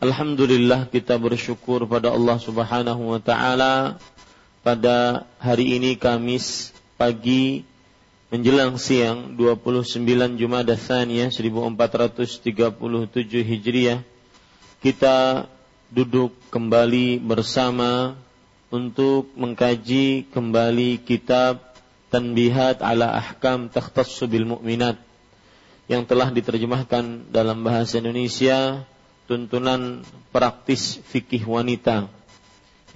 Alhamdulillah kita bersyukur pada Allah Subhanahu wa taala. Pada hari ini Kamis pagi menjelang siang 29 Jumada Tsaniyah 1437 Hijriah kita duduk kembali bersama untuk mengkaji kembali kitab Tanbihat ala Ahkam Takhtassu bil Mu'minat yang telah diterjemahkan dalam bahasa Indonesia tuntunan praktis fikih wanita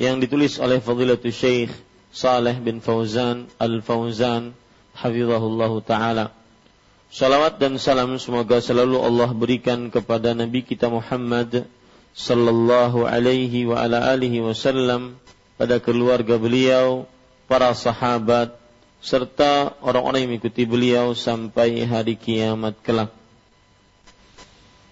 yang ditulis oleh Fadilatul Syekh Saleh bin Fauzan Al-Fauzan hafizahullah taala. Salawat dan salam semoga selalu Allah berikan kepada Nabi kita Muhammad sallallahu alaihi wa ala alihi wasallam pada keluarga beliau, para sahabat serta orang-orang yang mengikuti beliau sampai hari kiamat kelak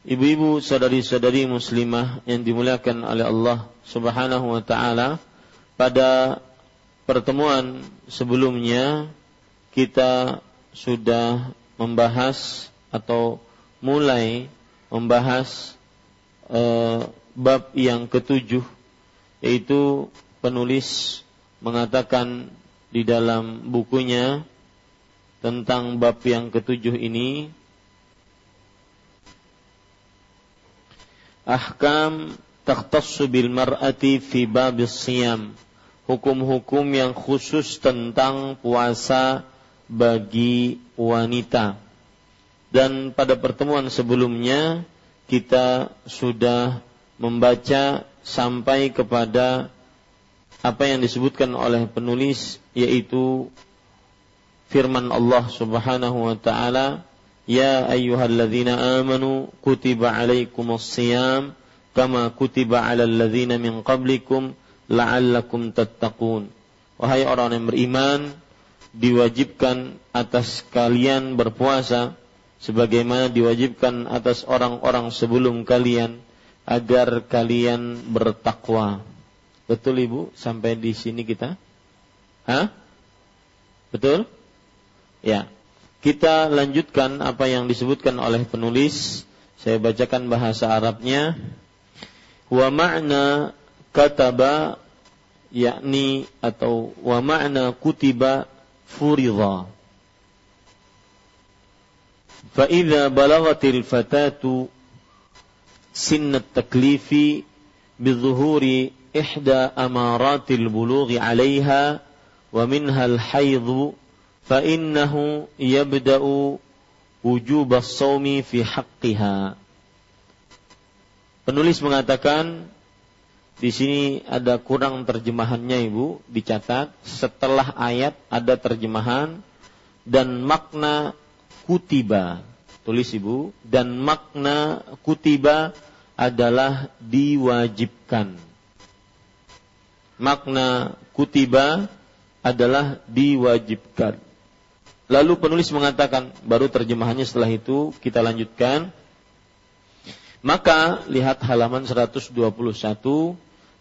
Ibu-ibu, saudari-saudari muslimah yang dimuliakan oleh Allah Subhanahu wa taala, pada pertemuan sebelumnya kita sudah membahas atau mulai membahas eh, bab yang ketujuh yaitu penulis mengatakan di dalam bukunya tentang bab yang ketujuh ini ahkam takhtassu bil mar'ati fi babis siyam. Hukum-hukum yang khusus tentang puasa bagi wanita. Dan pada pertemuan sebelumnya kita sudah membaca sampai kepada apa yang disebutkan oleh penulis yaitu firman Allah Subhanahu wa taala Ya ayyuhalladzina amanu kutiba alaikumus siyam kama kutiba alal ladzina min qablikum la'allakum tattaqun. Wahai orang yang beriman, diwajibkan atas kalian berpuasa sebagaimana diwajibkan atas orang-orang sebelum kalian agar kalian bertakwa. Betul Ibu sampai di sini kita? Hah? Betul? Ya. Kita lanjutkan apa yang disebutkan oleh penulis. Saya bacakan bahasa Arabnya. Wa ma'na kataba yakni atau wa ma'na kutiba furidha. Fa idza balagatil fatatu sinna taklifi bizuhuri ihda amaratil bulughi 'alayha wa minha فإنه يبدأ وجوب الصوم في حقها Penulis mengatakan di sini ada kurang terjemahannya Ibu, dicatat setelah ayat ada terjemahan dan makna kutiba. Tulis Ibu, dan makna kutiba adalah diwajibkan. Makna kutiba adalah diwajibkan. Lalu penulis mengatakan, baru terjemahannya setelah itu kita lanjutkan. Maka lihat halaman 121,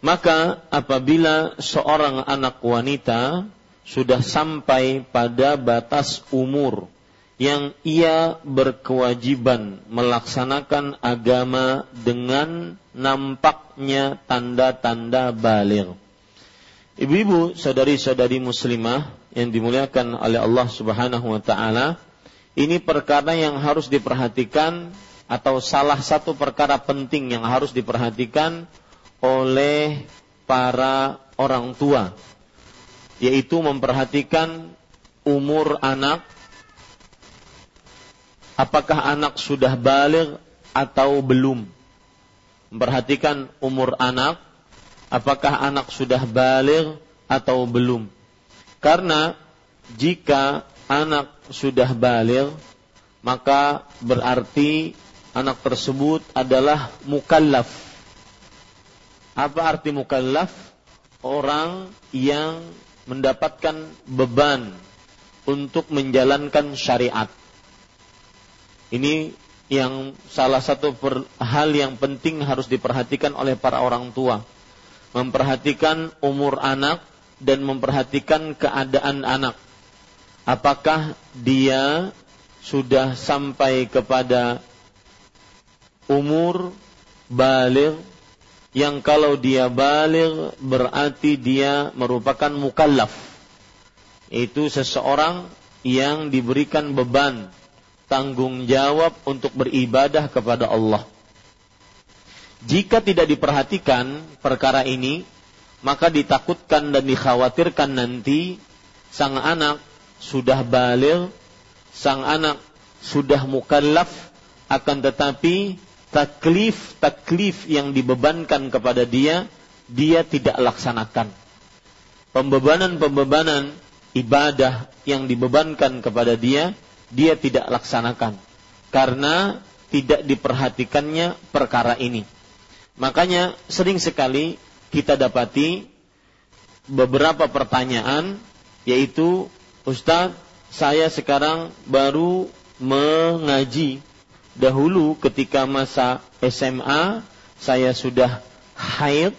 maka apabila seorang anak wanita sudah sampai pada batas umur yang ia berkewajiban melaksanakan agama dengan nampaknya tanda-tanda balir. Ibu-ibu, saudari-saudari muslimah yang dimuliakan oleh Allah Subhanahu wa taala, ini perkara yang harus diperhatikan atau salah satu perkara penting yang harus diperhatikan oleh para orang tua yaitu memperhatikan umur anak apakah anak sudah balik atau belum. Memperhatikan umur anak, apakah anak sudah balik atau belum. Karena jika anak sudah balik, maka berarti anak tersebut adalah mukallaf. Apa arti mukallaf? Orang yang mendapatkan beban untuk menjalankan syariat. Ini yang salah satu per, hal yang penting harus diperhatikan oleh para orang tua. Memperhatikan umur anak dan memperhatikan keadaan anak. Apakah dia sudah sampai kepada umur balik yang kalau dia balik berarti dia merupakan mukallaf. Itu seseorang yang diberikan beban tanggung jawab untuk beribadah kepada Allah. Jika tidak diperhatikan perkara ini, maka ditakutkan dan dikhawatirkan nanti sang anak sudah balik, sang anak sudah mukallaf, akan tetapi taklif-taklif yang dibebankan kepada dia, dia tidak laksanakan. Pembebanan-pembebanan ibadah yang dibebankan kepada dia, dia tidak laksanakan karena tidak diperhatikannya perkara ini. Makanya sering sekali kita dapati beberapa pertanyaan yaitu Ustaz, saya sekarang baru mengaji. Dahulu ketika masa SMA saya sudah haid,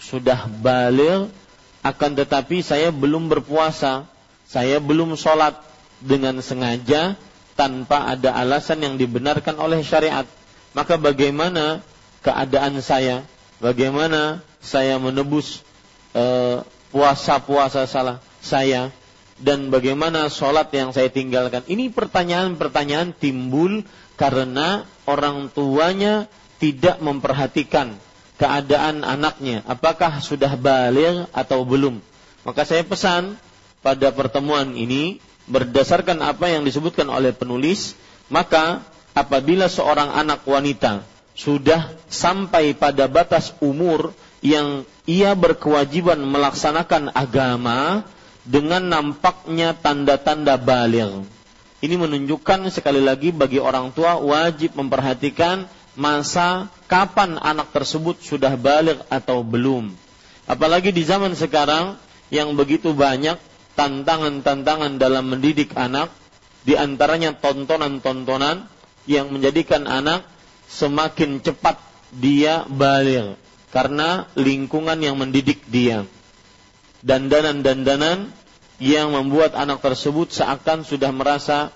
sudah balik, akan tetapi saya belum berpuasa, saya belum sholat, dengan sengaja tanpa ada alasan yang dibenarkan oleh syariat. Maka bagaimana keadaan saya? Bagaimana saya menebus puasa puasa-puasa salah saya? Dan bagaimana sholat yang saya tinggalkan? Ini pertanyaan-pertanyaan timbul karena orang tuanya tidak memperhatikan keadaan anaknya. Apakah sudah balik atau belum? Maka saya pesan pada pertemuan ini berdasarkan apa yang disebutkan oleh penulis, maka apabila seorang anak wanita sudah sampai pada batas umur yang ia berkewajiban melaksanakan agama dengan nampaknya tanda-tanda balik. Ini menunjukkan sekali lagi bagi orang tua wajib memperhatikan masa kapan anak tersebut sudah balik atau belum. Apalagi di zaman sekarang yang begitu banyak tantangan-tantangan dalam mendidik anak, di antaranya tontonan-tontonan yang menjadikan anak semakin cepat dia balik karena lingkungan yang mendidik dia. Dandanan-dandanan yang membuat anak tersebut seakan sudah merasa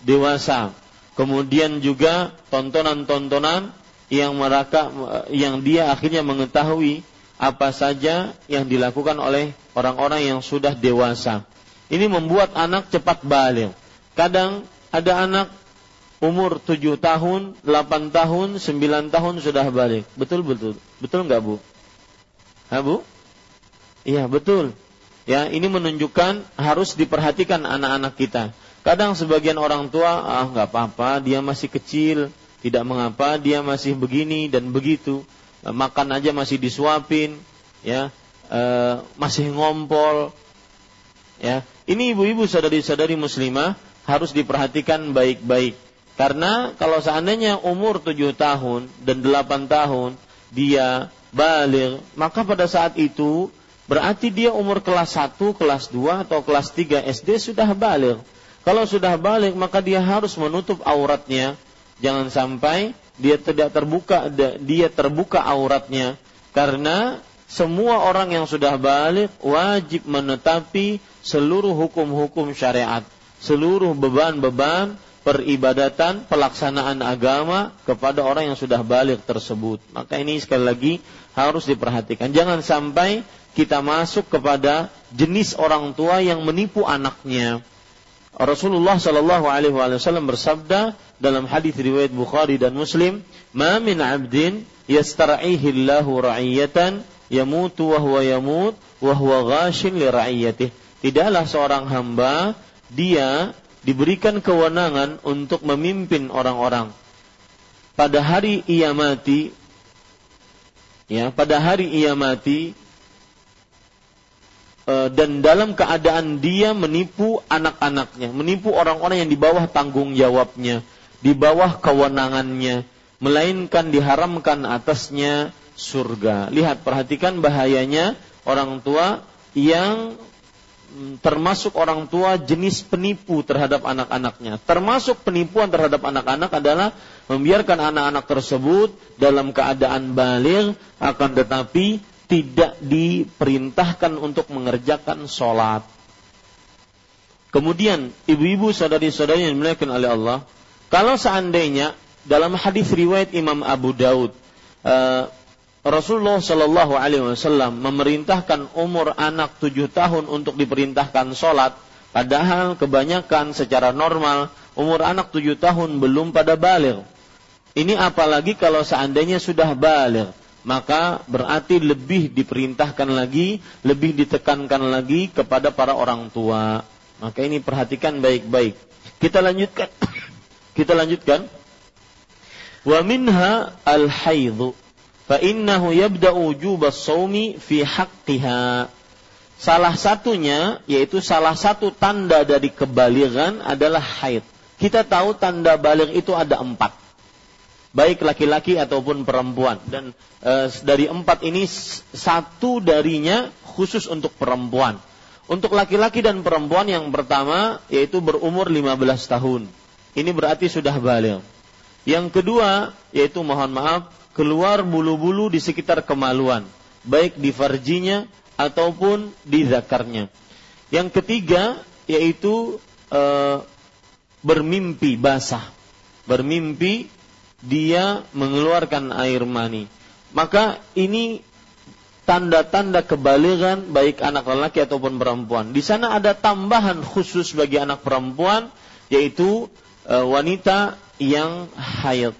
dewasa. Kemudian juga tontonan-tontonan yang mereka yang dia akhirnya mengetahui apa saja yang dilakukan oleh orang-orang yang sudah dewasa. Ini membuat anak cepat balik. Kadang ada anak umur 7 tahun, 8 tahun, 9 tahun sudah balik. Betul betul. Betul nggak Bu? Ha, Bu? Iya, betul. Ya, ini menunjukkan harus diperhatikan anak-anak kita. Kadang sebagian orang tua, ah nggak apa-apa, dia masih kecil, tidak mengapa, dia masih begini dan begitu, makan aja masih disuapin, ya, e, masih ngompol, ya. Ini ibu-ibu sadari-sadari muslimah harus diperhatikan baik-baik. Karena kalau seandainya umur tujuh tahun dan delapan tahun dia balik, maka pada saat itu berarti dia umur kelas 1, kelas 2 atau kelas 3 SD sudah balik. Kalau sudah balik maka dia harus menutup auratnya. Jangan sampai dia tidak terbuka dia terbuka auratnya karena semua orang yang sudah balik wajib menetapi seluruh hukum-hukum syariat, seluruh beban-beban peribadatan, pelaksanaan agama kepada orang yang sudah balik tersebut. Maka ini sekali lagi harus diperhatikan. Jangan sampai kita masuk kepada jenis orang tua yang menipu anaknya. Rasulullah Shallallahu Alaihi Wasallam bersabda dalam hadis riwayat Bukhari dan Muslim, "Ma min 'abdin yastar'ihi Allahu ra'iyatan yamutu wa huwa yamut wa huwa ghashin li ra'iyatih." Tidaklah seorang hamba dia diberikan kewenangan untuk memimpin orang-orang. Pada hari ia mati, ya, pada hari ia mati, Eh, dan dalam keadaan dia menipu anak-anaknya, menipu orang-orang yang di bawah tanggung jawabnya, di bawah kewenangannya, melainkan diharamkan atasnya surga. Lihat, perhatikan bahayanya orang tua yang termasuk orang tua jenis penipu terhadap anak-anaknya. Termasuk penipuan terhadap anak-anak adalah membiarkan anak-anak tersebut dalam keadaan balik akan tetapi tidak diperintahkan untuk mengerjakan sholat. Kemudian ibu-ibu saudari-saudari yang dimuliakan oleh Allah, kalau seandainya dalam hadis riwayat Imam Abu Daud, uh, Rasulullah Shallallahu Alaihi Wasallam memerintahkan umur anak tujuh tahun untuk diperintahkan sholat, padahal kebanyakan secara normal umur anak tujuh tahun belum pada balik. Ini apalagi kalau seandainya sudah balik maka berarti lebih diperintahkan lagi, lebih ditekankan lagi kepada para orang tua. Maka ini perhatikan baik-baik. Kita lanjutkan. Kita lanjutkan. Wa minha al-haidhu innahu yabda'u wujub as-shaumi fi haqqiha. Salah satunya yaitu salah satu tanda dari kebaligan adalah haid. Kita tahu tanda balik itu ada empat baik laki-laki ataupun perempuan dan e, dari empat ini satu darinya khusus untuk perempuan. Untuk laki-laki dan perempuan yang pertama yaitu berumur 15 tahun. Ini berarti sudah balik. Yang kedua yaitu mohon maaf keluar bulu-bulu di sekitar kemaluan, baik di farjinya ataupun di zakarnya. Yang ketiga yaitu e, bermimpi basah. Bermimpi dia mengeluarkan air mani. Maka ini tanda-tanda kebaligan baik anak lelaki ataupun perempuan. Di sana ada tambahan khusus bagi anak perempuan yaitu e, wanita yang haid.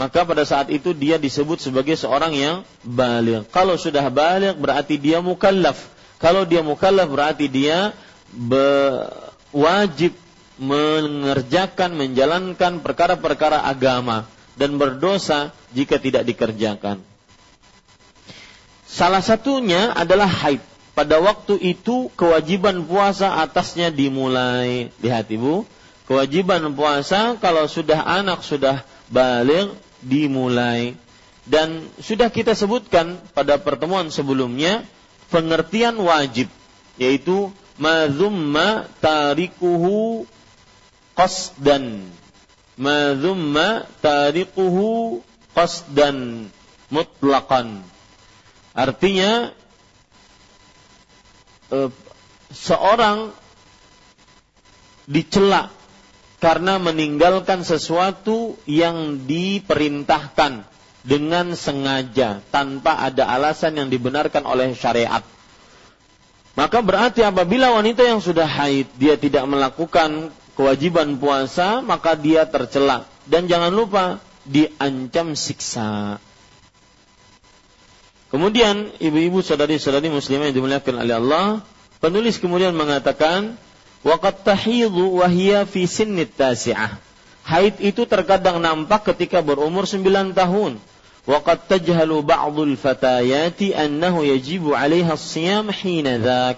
Maka pada saat itu dia disebut sebagai seorang yang balik. Kalau sudah balik berarti dia mukallaf. Kalau dia mukallaf berarti dia wajib mengerjakan menjalankan perkara-perkara agama dan berdosa jika tidak dikerjakan. Salah satunya adalah haid. Pada waktu itu kewajiban puasa atasnya dimulai. Lihat ibu, kewajiban puasa kalau sudah anak sudah balik dimulai. Dan sudah kita sebutkan pada pertemuan sebelumnya pengertian wajib yaitu mazumma tarikuhu qasdan ma tariquhu qasdan mutlaqan. Artinya e, seorang dicela karena meninggalkan sesuatu yang diperintahkan dengan sengaja tanpa ada alasan yang dibenarkan oleh syariat. Maka berarti apabila wanita yang sudah haid dia tidak melakukan kewajiban puasa, maka dia tercela. Dan jangan lupa diancam siksa. Kemudian ibu-ibu saudari-saudari muslimah yang dimuliakan oleh Allah, penulis kemudian mengatakan, "Waqad tahidu wa hiya fi sinnit tasi'ah." Haid itu terkadang nampak ketika berumur 9 tahun. Waqad tajhalu ba'dul fatayati annahu yajibu 'alaiha as-siyam hina dzak.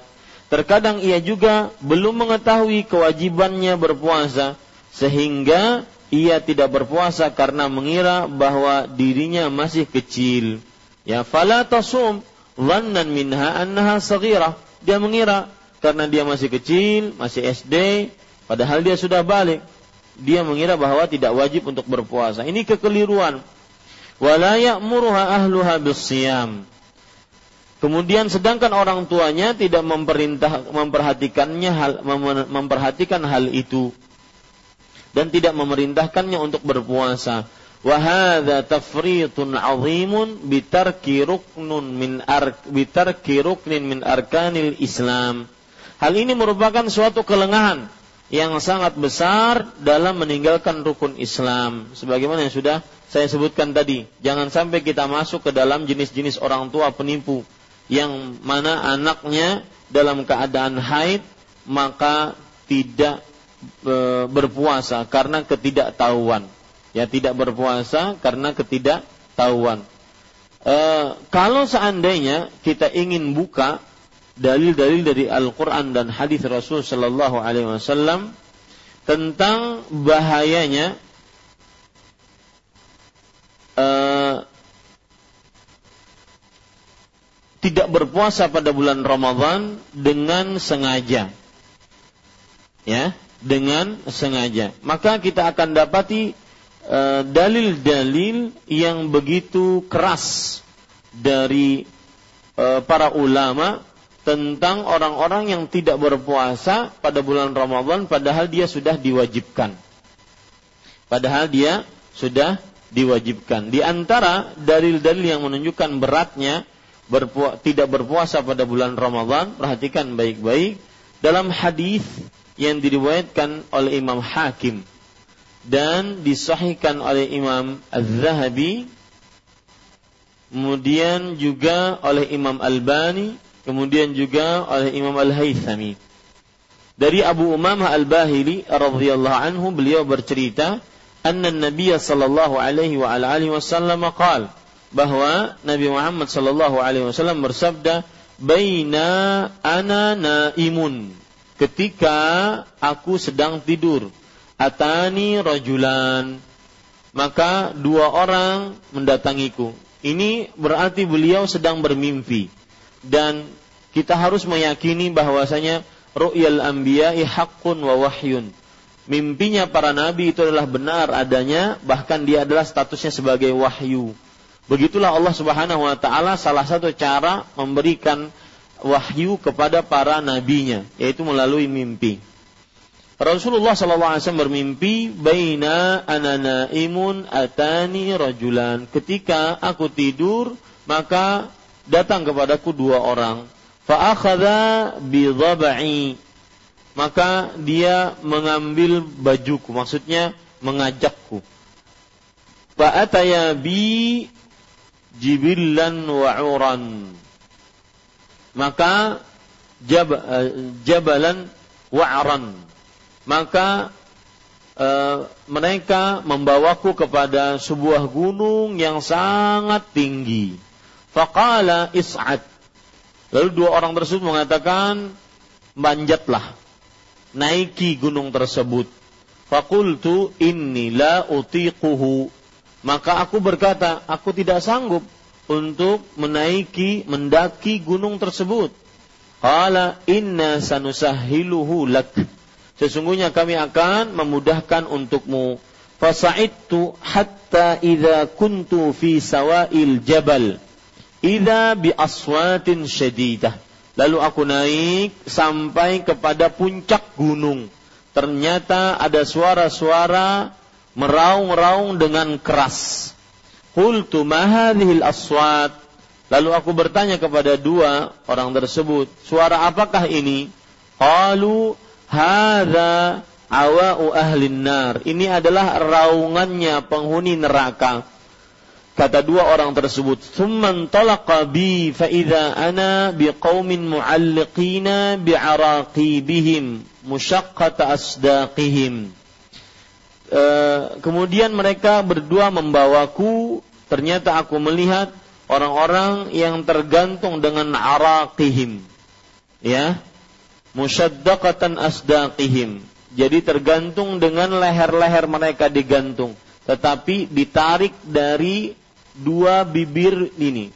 Terkadang ia juga belum mengetahui kewajibannya berpuasa sehingga ia tidak berpuasa karena mengira bahwa dirinya masih kecil. Ya fala tasum dhannan minha annaha saghirah. Dia mengira karena dia masih kecil, masih SD, padahal dia sudah balik. Dia mengira bahwa tidak wajib untuk berpuasa. Ini kekeliruan. Wala ya'muruha ahluha bisiyam. Kemudian sedangkan orang tuanya tidak memerintah memperhatikannya hal memperhatikan hal itu dan tidak memerintahkannya untuk berpuasa. Wahada tafritun azimun bitarki ruknun min ar bitarki ruknin min arkanil Islam. Hal ini merupakan suatu kelengahan yang sangat besar dalam meninggalkan rukun Islam. Sebagaimana yang sudah saya sebutkan tadi, jangan sampai kita masuk ke dalam jenis-jenis orang tua penipu yang mana anaknya dalam keadaan haid maka tidak e, berpuasa karena ketidaktahuan. Ya tidak berpuasa karena ketidaktahuan. E, kalau seandainya kita ingin buka dalil-dalil dari Al-Quran dan hadis Rasul Shallallahu Alaihi Wasallam tentang bahayanya e, tidak berpuasa pada bulan Ramadan dengan sengaja. Ya, dengan sengaja. Maka kita akan dapati e, dalil-dalil uh, yang begitu keras dari uh, para ulama tentang orang-orang yang tidak berpuasa pada bulan Ramadan padahal dia sudah diwajibkan. Padahal dia sudah diwajibkan. Di antara dalil-dalil yang menunjukkan beratnya berpu tidak berpuasa pada bulan Ramadan, perhatikan baik-baik dalam hadis yang diriwayatkan oleh Imam Hakim dan disahihkan oleh Imam Az-Zahabi kemudian juga oleh Imam Al-Bani kemudian juga oleh Imam Al-Haythami dari Abu Umamah Al-Bahili radhiyallahu anhu beliau bercerita anna Nabi sallallahu alaihi wa alihi wasallam qala bahwa Nabi Muhammad Shallallahu Alaihi Wasallam bersabda, "Baina ana naimun." Ketika aku sedang tidur, atani rajulan, maka dua orang mendatangiku. Ini berarti beliau sedang bermimpi dan kita harus meyakini bahwasanya ru'yal anbiya'i haqqun wa wahyun. Mimpinya para nabi itu adalah benar adanya, bahkan dia adalah statusnya sebagai wahyu. Begitulah Allah Subhanahu wa taala salah satu cara memberikan wahyu kepada para nabinya, yaitu melalui mimpi. Rasulullah SAW bermimpi, Baina anana imun atani rajulan. Ketika aku tidur, maka datang kepadaku dua orang. Fa'akhadha bidhaba'i. Maka dia mengambil bajuku, maksudnya mengajakku. Fa'ataya bi jibillan wa uran maka jab, uh, jabalan wa'ran maka uh, mereka membawaku kepada sebuah gunung yang sangat tinggi faqala is'ad lalu dua orang tersebut mengatakan manjatlah naiki gunung tersebut faqultu inni la utiquhu maka aku berkata, aku tidak sanggup untuk menaiki, mendaki gunung tersebut. Qala inna sanusahiluhu lak. Sesungguhnya kami akan memudahkan untukmu. Fasa'idtu hatta idza kuntu fi sawa'il jabal. Idza bi aswatin syadidah. Lalu aku naik sampai kepada puncak gunung. Ternyata ada suara-suara meraung-raung dengan keras. Qultu ma hadhil aswat? Lalu aku bertanya kepada dua orang tersebut, suara apakah ini? Qalu hadza awa'u ahlin nar. Ini adalah raungannya penghuni neraka. Kata dua orang tersebut, "Tsumman talaqa bi fa idza ana biqaumin mu'alliqina bi'araqibihim musyaqqata asdaqihim." E, kemudian mereka berdua membawaku, ternyata aku melihat orang-orang yang tergantung dengan araqihim. Ya. Musyaddaqatan asdaqihim. Jadi tergantung dengan leher-leher mereka digantung, tetapi ditarik dari dua bibir ini.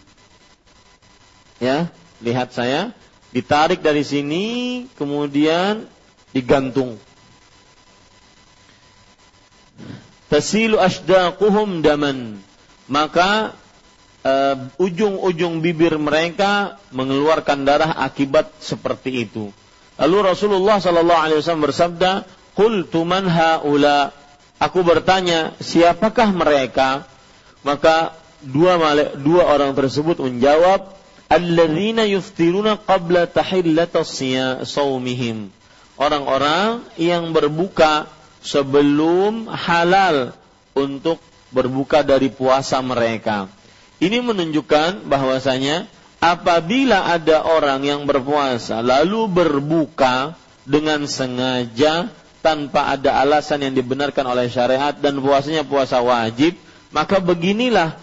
Ya, lihat saya ditarik dari sini kemudian digantung. Tasilu asdaquhum daman. Maka uh, ujung-ujung bibir mereka mengeluarkan darah akibat seperti itu. Lalu Rasulullah sallallahu alaihi wasallam bersabda, "Qultu man haula?" Aku bertanya, siapakah mereka? Maka dua dua orang tersebut menjawab alladzina yuftiruna qabla tahillata saumihim. Orang-orang yang berbuka sebelum halal untuk berbuka dari puasa mereka. Ini menunjukkan bahwasanya apabila ada orang yang berpuasa lalu berbuka dengan sengaja tanpa ada alasan yang dibenarkan oleh syariat dan puasanya puasa wajib maka beginilah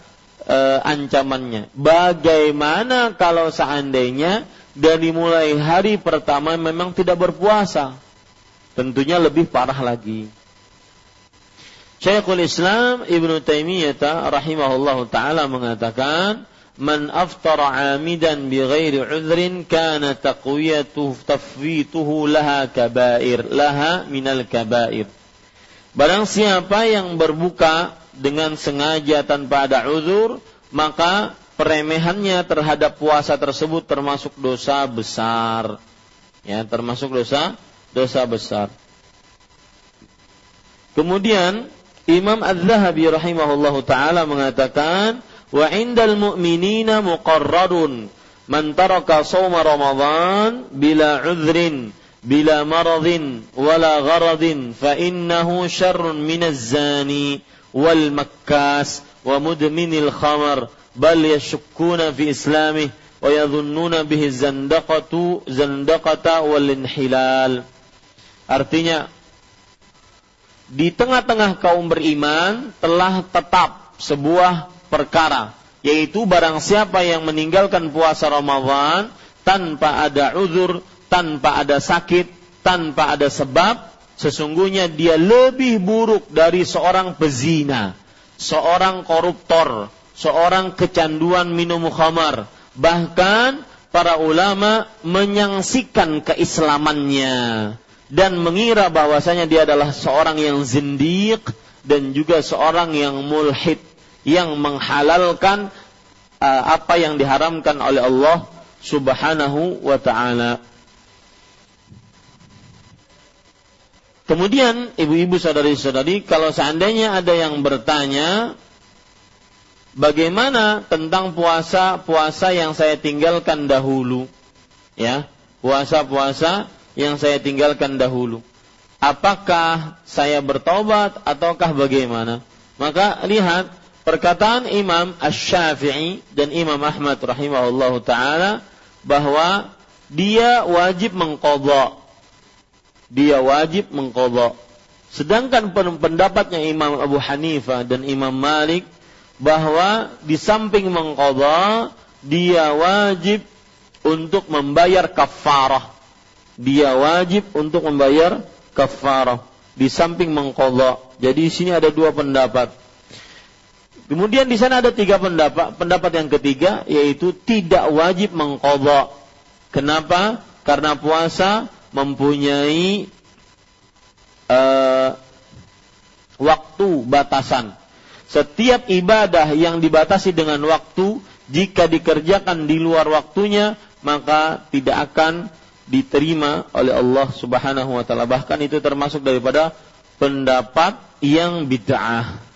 e, ancamannya. Bagaimana kalau seandainya dari mulai hari pertama memang tidak berpuasa? Tentunya lebih parah lagi. Syekhul Islam Ibnu Taimiyah rahimahullah taala mengatakan, "Man aftara 'amidan bighairi 'udhrin kana taqwiyatuhu tafwituhu laha kabair, laha minal kabair." Barang siapa yang berbuka dengan sengaja tanpa ada uzur, maka peremehannya terhadap puasa tersebut termasuk dosa besar. Ya, termasuk dosa dosa besar. Kemudian Imam Az-Zahabi rahimahullahu taala mengatakan wa indal mu'minina muqarrarun man taraka shauma ramadan bila udhrin bila maradin wala gharadin fa innahu syarrun minaz zani wal makkas wa mudminil khamar bal yashukkuna fi islamih wa yadhunnuna bihi zandaqatu zandaqata wal inhilal. Artinya di tengah-tengah kaum beriman telah tetap sebuah perkara yaitu barang siapa yang meninggalkan puasa Ramadan tanpa ada uzur, tanpa ada sakit, tanpa ada sebab sesungguhnya dia lebih buruk dari seorang pezina, seorang koruptor, seorang kecanduan minum khamar. Bahkan para ulama menyaksikan keislamannya dan mengira bahwasanya dia adalah seorang yang zindiq dan juga seorang yang mulhid yang menghalalkan uh, apa yang diharamkan oleh Allah Subhanahu wa taala. Kemudian ibu-ibu saudari-saudari, kalau seandainya ada yang bertanya, bagaimana tentang puasa-puasa yang saya tinggalkan dahulu? Ya, puasa-puasa yang saya tinggalkan dahulu. Apakah saya bertobat ataukah bagaimana? Maka lihat perkataan Imam Ash-Syafi'i dan Imam Ahmad rahimahullahu taala bahwa dia wajib mengqadha dia wajib mengkodok. Sedangkan pendapatnya Imam Abu Hanifah dan Imam Malik bahwa di samping mengkodok, dia wajib untuk membayar kafarah. Dia wajib untuk membayar kafarah di samping mengkodok. Jadi di sini ada dua pendapat. Kemudian di sana ada tiga pendapat. Pendapat yang ketiga yaitu tidak wajib mengkodok. Kenapa? Karena puasa mempunyai uh, waktu batasan. Setiap ibadah yang dibatasi dengan waktu, jika dikerjakan di luar waktunya, maka tidak akan diterima oleh Allah Subhanahu wa taala. Bahkan itu termasuk daripada pendapat yang bid'ah.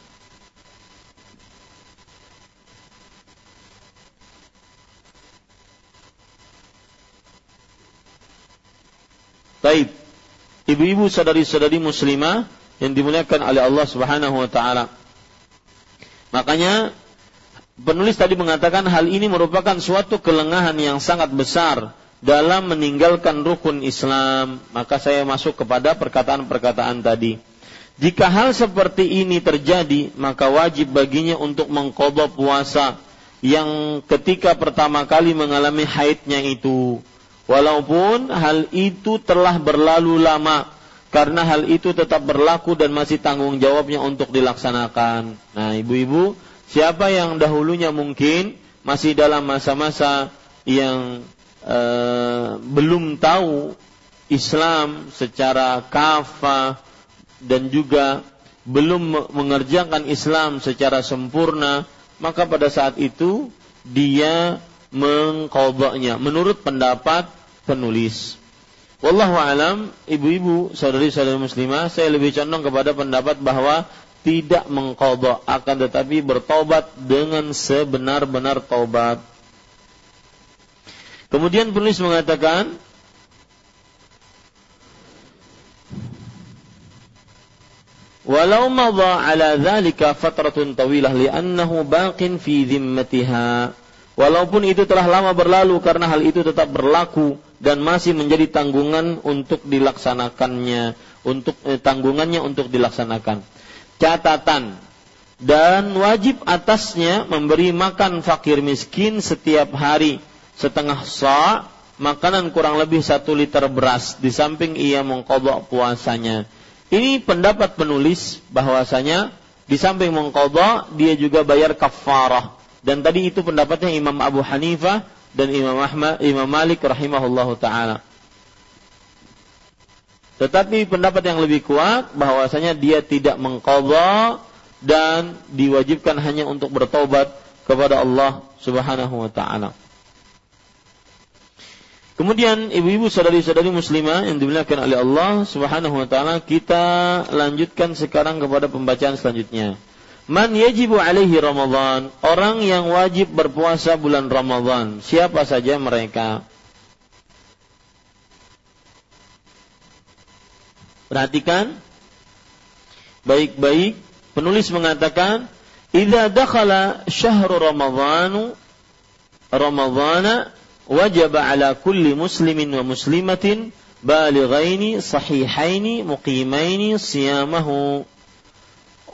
Baik. ibu-ibu sadari-sadari muslimah yang dimuliakan oleh Allah Subhanahu wa taala. Makanya penulis tadi mengatakan hal ini merupakan suatu kelengahan yang sangat besar dalam meninggalkan rukun Islam. Maka saya masuk kepada perkataan-perkataan tadi. Jika hal seperti ini terjadi, maka wajib baginya untuk mengkodok puasa yang ketika pertama kali mengalami haidnya itu. Walaupun hal itu telah berlalu lama, karena hal itu tetap berlaku dan masih tanggung jawabnya untuk dilaksanakan. Nah, ibu-ibu, siapa yang dahulunya mungkin masih dalam masa-masa yang e, belum tahu Islam secara kafah dan juga belum mengerjakan Islam secara sempurna, maka pada saat itu dia mengkodoknya menurut pendapat penulis. Wallahu alam, ibu-ibu, saudari-saudari muslimah, saya lebih condong kepada pendapat bahwa tidak mengkodok, akan tetapi bertobat dengan sebenar-benar taubat. Kemudian penulis mengatakan, Walau madha ala dhalika fatratun tawilah li'annahu baqin fi dhimmatiha. Walaupun itu telah lama berlalu karena hal itu tetap berlaku dan masih menjadi tanggungan untuk dilaksanakannya, untuk eh, tanggungannya untuk dilaksanakan. Catatan dan wajib atasnya memberi makan fakir miskin setiap hari setengah sa' makanan kurang lebih satu liter beras di samping ia mengkodok puasanya ini pendapat penulis bahwasanya di samping mengqadha dia juga bayar kafarah. Dan tadi itu pendapatnya Imam Abu Hanifah dan Imam Ahmad, Imam Malik rahimahullahu taala. Tetapi pendapat yang lebih kuat bahwasanya dia tidak mengqadha dan diwajibkan hanya untuk bertobat kepada Allah Subhanahu wa taala. Kemudian ibu-ibu saudari-saudari muslimah yang dimuliakan oleh Allah Subhanahu wa taala, kita lanjutkan sekarang kepada pembacaan selanjutnya. Man yajibu alaihi Ramadan, orang yang wajib berpuasa bulan Ramadan. Siapa saja mereka? Perhatikan baik-baik. Penulis mengatakan, "Idza dakhala syahru Ramadhanu Ramadhana wajib ala kulli muslimin wa muslimatin balighaini sahihaini muqimaini siyamahu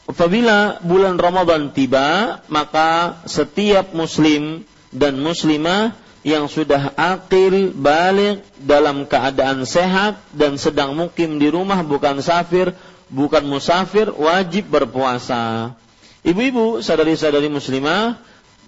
Apabila bulan Ramadan tiba, maka setiap muslim dan muslimah yang sudah akil balik dalam keadaan sehat dan sedang mukim di rumah bukan safir, bukan musafir wajib berpuasa. Ibu-ibu, sadari-sadari muslimah,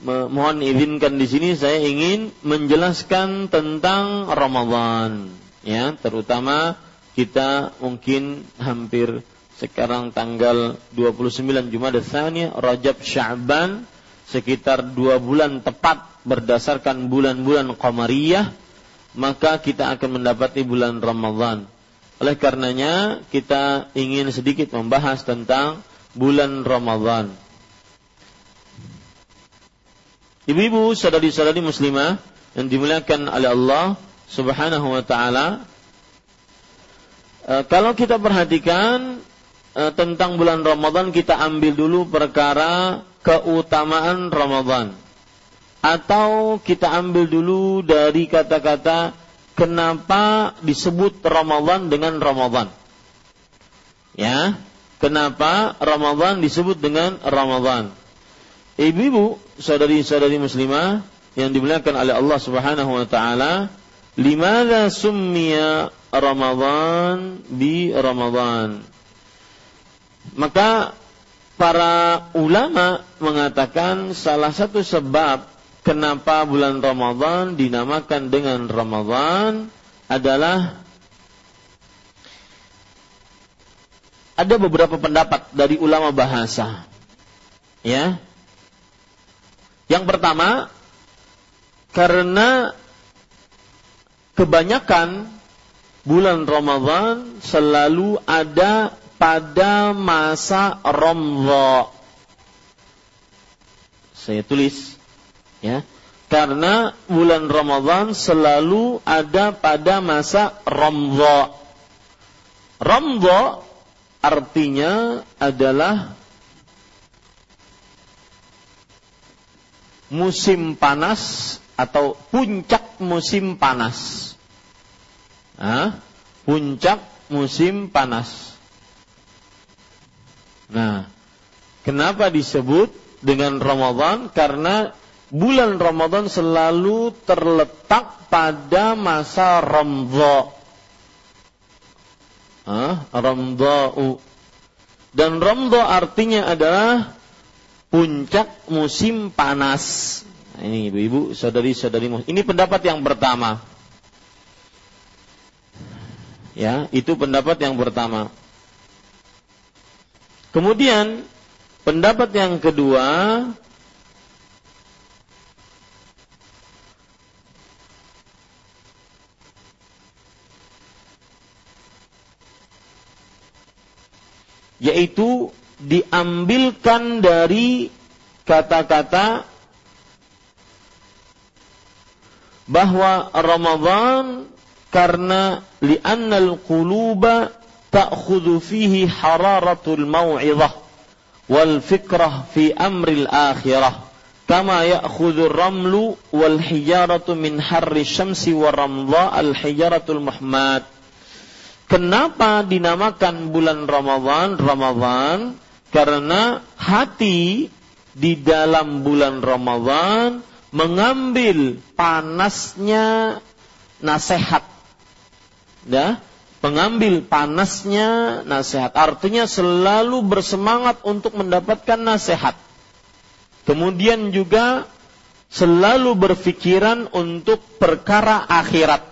mohon izinkan di sini saya ingin menjelaskan tentang Ramadan ya terutama kita mungkin hampir sekarang tanggal 29 Jumat Tsani Rajab Sya'ban sekitar dua bulan tepat berdasarkan bulan-bulan Qamariyah maka kita akan mendapati bulan Ramadan oleh karenanya kita ingin sedikit membahas tentang bulan Ramadan Ibu-ibu, saudari-saudari muslimah yang dimuliakan oleh Allah Subhanahu wa taala. E, kalau kita perhatikan e, tentang bulan Ramadan, kita ambil dulu perkara keutamaan Ramadan. Atau kita ambil dulu dari kata-kata kenapa disebut Ramadan dengan Ramadan. Ya, kenapa Ramadan disebut dengan Ramadan? Ibu-ibu, saudari-saudari muslimah yang dimuliakan oleh Allah Subhanahu wa taala, limadza summiya Ramadan bi Ramadan? Maka para ulama mengatakan salah satu sebab kenapa bulan Ramadan dinamakan dengan Ramadan adalah ada beberapa pendapat dari ulama bahasa. Ya, yang pertama, karena kebanyakan bulan Ramadan selalu ada pada masa Ramadan. Saya tulis ya. Karena bulan Ramadan selalu ada pada masa Ramadan. Ramdha artinya adalah musim panas atau puncak musim panas. Hah? Puncak musim panas. Nah, kenapa disebut dengan Ramadan? Karena bulan Ramadan selalu terletak pada masa Ramdha. Ah, Ramdha'u. Dan Ramdha artinya adalah puncak musim panas. Nah, ini ibu-ibu, saudari-saudari Ini pendapat yang pertama. Ya, itu pendapat yang pertama. Kemudian pendapat yang kedua yaitu diambilkan dari kata-kata bahwa Ramadan karena li'annal quluba ta'khudhu fihi hararatul mau'izah wal fikrah fi amril akhirah kama ya'khudhu ramlu wal hijaratu min harri syamsi wa al hijaratul Kenapa dinamakan bulan Ramadan Ramadan? Karena hati di dalam bulan Ramadan mengambil panasnya nasihat. Ya, pengambil panasnya nasihat. Artinya selalu bersemangat untuk mendapatkan nasihat. Kemudian juga selalu berpikiran untuk perkara akhirat.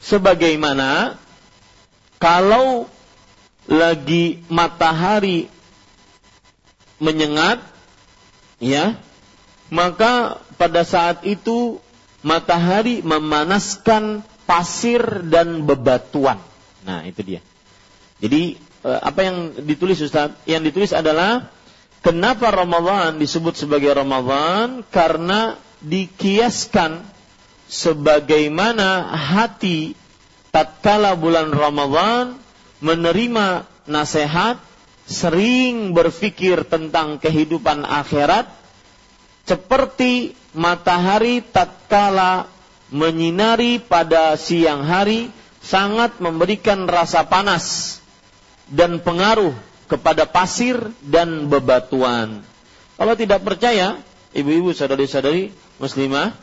Sebagaimana kalau lagi matahari menyengat ya maka pada saat itu matahari memanaskan pasir dan bebatuan nah itu dia. Jadi eh, apa yang ditulis Ustaz? Yang ditulis adalah kenapa Ramadan disebut sebagai Ramadan? Karena dikiaskan sebagaimana hati tatkala bulan Ramadan menerima nasihat, sering berpikir tentang kehidupan akhirat, seperti matahari tatkala menyinari pada siang hari sangat memberikan rasa panas dan pengaruh kepada pasir dan bebatuan. Kalau tidak percaya, ibu-ibu saudari-saudari muslimah,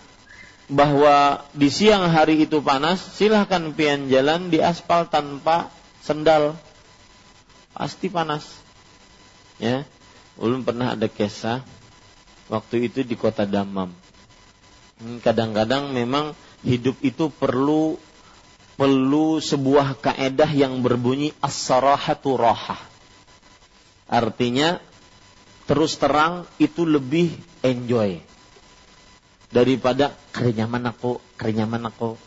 bahwa di siang hari itu panas, silahkan pian jalan di aspal tanpa sendal. Pasti panas. Ya. Ulun pernah ada kisah waktu itu di kota Damam. Hmm, kadang-kadang memang hidup itu perlu perlu sebuah kaedah yang berbunyi as-sarahatu rohah. Artinya terus terang itu lebih enjoy daripada kerinyaman aku, kerinyaman aku.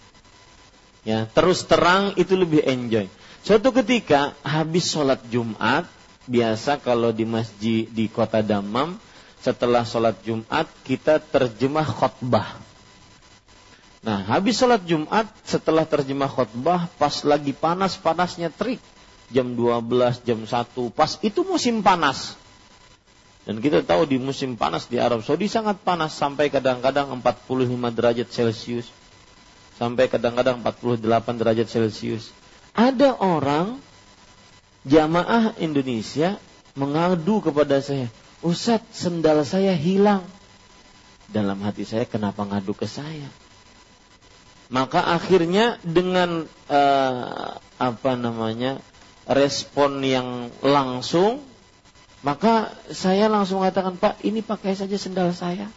Ya, terus terang itu lebih enjoy. Suatu ketika habis sholat Jumat, biasa kalau di masjid di kota Damam, setelah sholat Jumat kita terjemah khutbah. Nah, habis sholat Jumat, setelah terjemah khutbah, pas lagi panas-panasnya terik, jam 12, jam 1, pas itu musim panas. Dan kita tahu di musim panas di Arab Saudi sangat panas sampai kadang-kadang 45 derajat Celcius. Sampai kadang-kadang 48 derajat Celcius. Ada orang jamaah Indonesia mengadu kepada saya, Ustadz sendal saya hilang. Dalam hati saya kenapa ngadu ke saya? Maka akhirnya dengan uh, apa namanya respon yang langsung maka saya langsung mengatakan, Pak, ini pakai saja sendal saya.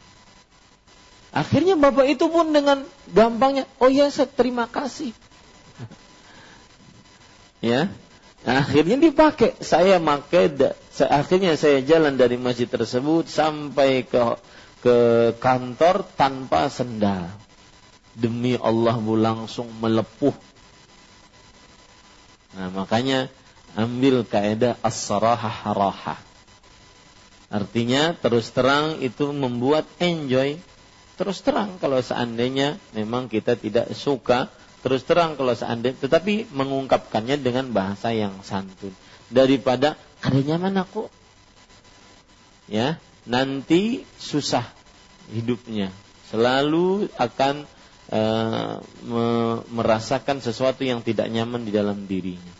Akhirnya bapak itu pun dengan gampangnya, oh ya saya terima kasih. ya, akhirnya dipakai. Saya pakai, akhirnya saya jalan dari masjid tersebut sampai ke ke kantor tanpa sendal. Demi Allah bu langsung melepuh. Nah makanya ambil kaidah as-sarahah harahah Artinya terus terang itu membuat enjoy. Terus terang kalau seandainya memang kita tidak suka terus terang kalau seandainya tetapi mengungkapkannya dengan bahasa yang santun daripada ada nyaman aku ya nanti susah hidupnya selalu akan e, me, merasakan sesuatu yang tidak nyaman di dalam dirinya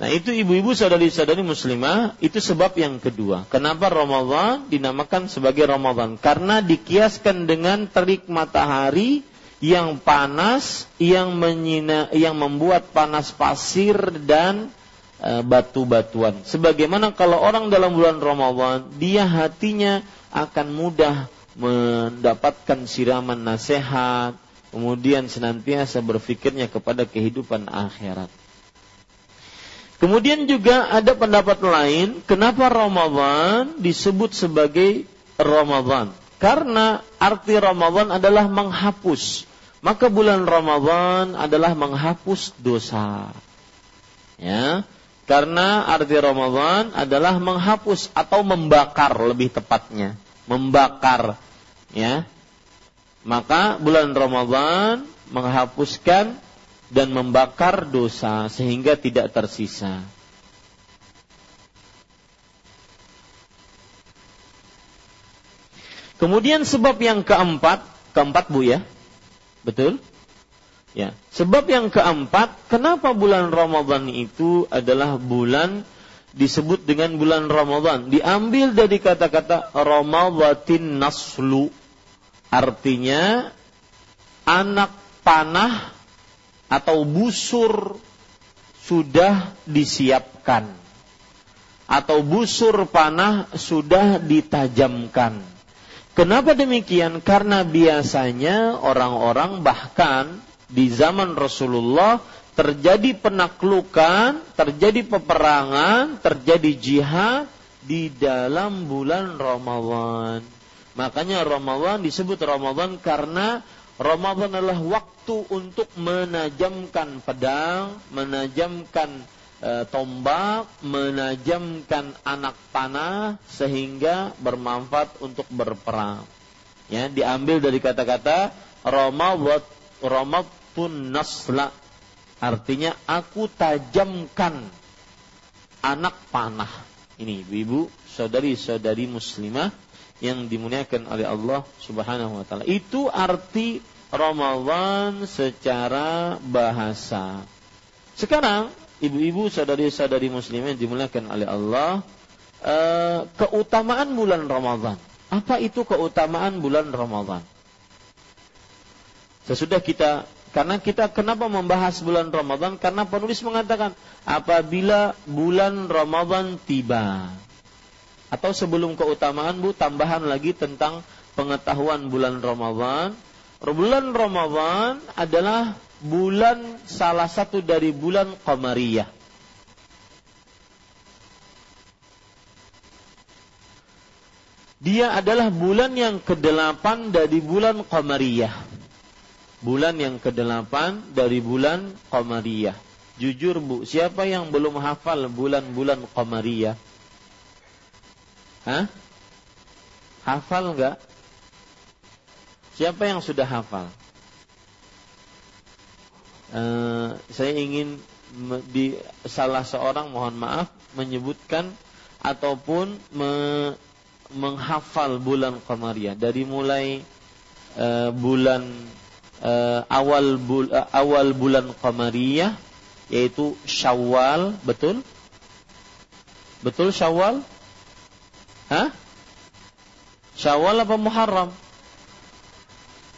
Nah itu ibu-ibu saudari-saudari muslimah itu sebab yang kedua. Kenapa Ramadan dinamakan sebagai Ramadan? Karena dikiaskan dengan terik matahari yang panas, yang menyina, yang membuat panas pasir dan e, batu-batuan. Sebagaimana kalau orang dalam bulan Ramadan, dia hatinya akan mudah mendapatkan siraman nasihat, kemudian senantiasa berfikirnya kepada kehidupan akhirat. Kemudian juga ada pendapat lain, kenapa Ramadan disebut sebagai Ramadan? Karena arti Ramadan adalah menghapus. Maka bulan Ramadan adalah menghapus dosa. Ya. Karena arti Ramadan adalah menghapus atau membakar lebih tepatnya, membakar ya. Maka bulan Ramadan menghapuskan dan membakar dosa sehingga tidak tersisa. Kemudian sebab yang keempat, keempat Bu ya. Betul? Ya. Sebab yang keempat, kenapa bulan Ramadan itu adalah bulan disebut dengan bulan Ramadan? Diambil dari kata-kata Ramadatin naslu. Artinya anak panah atau busur sudah disiapkan atau busur panah sudah ditajamkan. Kenapa demikian? Karena biasanya orang-orang bahkan di zaman Rasulullah terjadi penaklukan, terjadi peperangan, terjadi jihad di dalam bulan Ramadan. Makanya Ramadan disebut Ramadan karena Ramadan adalah waktu untuk menajamkan pedang, menajamkan e, tombak, menajamkan anak panah sehingga bermanfaat untuk berperang. Ya, diambil dari kata-kata Ramadan Ramadun nasla artinya aku tajamkan anak panah. Ini ibu-ibu, saudari-saudari muslimah yang dimuliakan oleh Allah Subhanahu wa taala. Itu arti Ramadan secara bahasa. Sekarang ibu-ibu saudari-saudari muslimin dimuliakan oleh Allah, eh, keutamaan bulan Ramadan. Apa itu keutamaan bulan Ramadan? Sesudah kita karena kita kenapa membahas bulan Ramadan? Karena penulis mengatakan apabila bulan Ramadan tiba, atau sebelum keutamaan Bu tambahan lagi tentang pengetahuan bulan Ramadan. Bulan Ramadan adalah bulan salah satu dari bulan Qamariyah. Dia adalah bulan yang kedelapan dari bulan Qamariyah. Bulan yang kedelapan dari bulan Qamariyah. Jujur Bu, siapa yang belum hafal bulan-bulan Qamariyah? Hah? Hafal enggak? Siapa yang sudah hafal? Uh, saya ingin di salah seorang mohon maaf menyebutkan ataupun me, menghafal bulan Qamariyah dari mulai uh, bulan uh, awal bul, uh, awal bulan Qamariyah yaitu Syawal, betul? Betul Syawal? Hah? Syawal apa Muharram?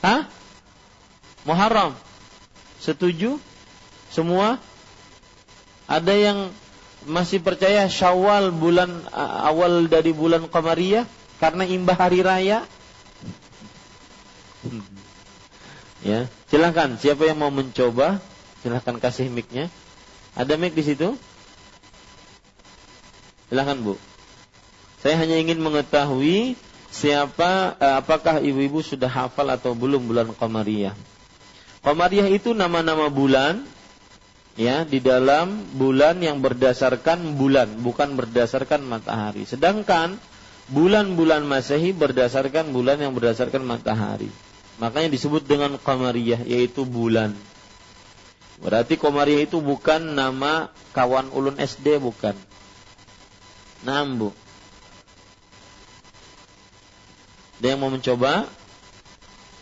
Hah? Muharram. Setuju? Semua? Ada yang masih percaya Syawal bulan awal dari bulan Qamariyah karena imbah hari raya? Ya, silakan. Siapa yang mau mencoba? Silahkan kasih mic-nya. Ada mic di situ? Silahkan Bu. Saya hanya ingin mengetahui siapa eh, apakah ibu-ibu sudah hafal atau belum bulan Qamariyah. Qamariyah itu nama-nama bulan ya di dalam bulan yang berdasarkan bulan, bukan berdasarkan matahari. Sedangkan bulan-bulan Masehi berdasarkan bulan yang berdasarkan matahari. Makanya disebut dengan Qamariyah yaitu bulan. Berarti Komariah itu bukan nama kawan ulun SD bukan. Nambu. Ada yang mau mencoba?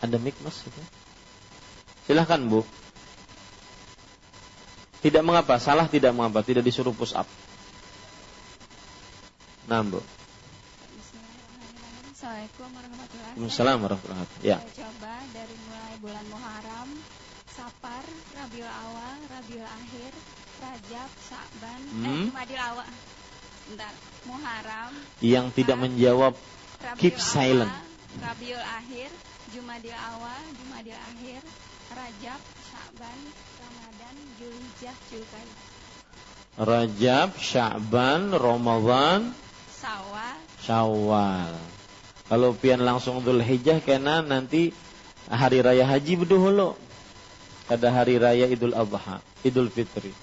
Ada mic mas? Silahkan bu. Tidak mengapa, salah tidak mengapa, tidak disuruh push up. Nambu. Assalamualaikum warahmatullahi wabarakatuh. Waalaikumsalam warahmatullahi wabarakatuh. Ya. Saya coba dari mulai bulan Muharram, Safar, Rabiul Awal, Rabiul Akhir, Rajab, Sa'ban, eh Hmm. Jumadil Awal. Bentar. Muharram, Yang tidak menjawab Rabiul Keep Awal, silent. Rabiul Akhir, Jumadil Awal, Jumadil Akhir, Rajab, Sa'ban, Ramadan, Zulhijjah, Zulkaidah. Rajab, Sya'ban, Ramadan, Sawal, Syawal. Kalau pian langsung Dhul Hijjah kena nanti hari raya haji beduhulu. Pada hari raya Idul Adha, Idul Fitri.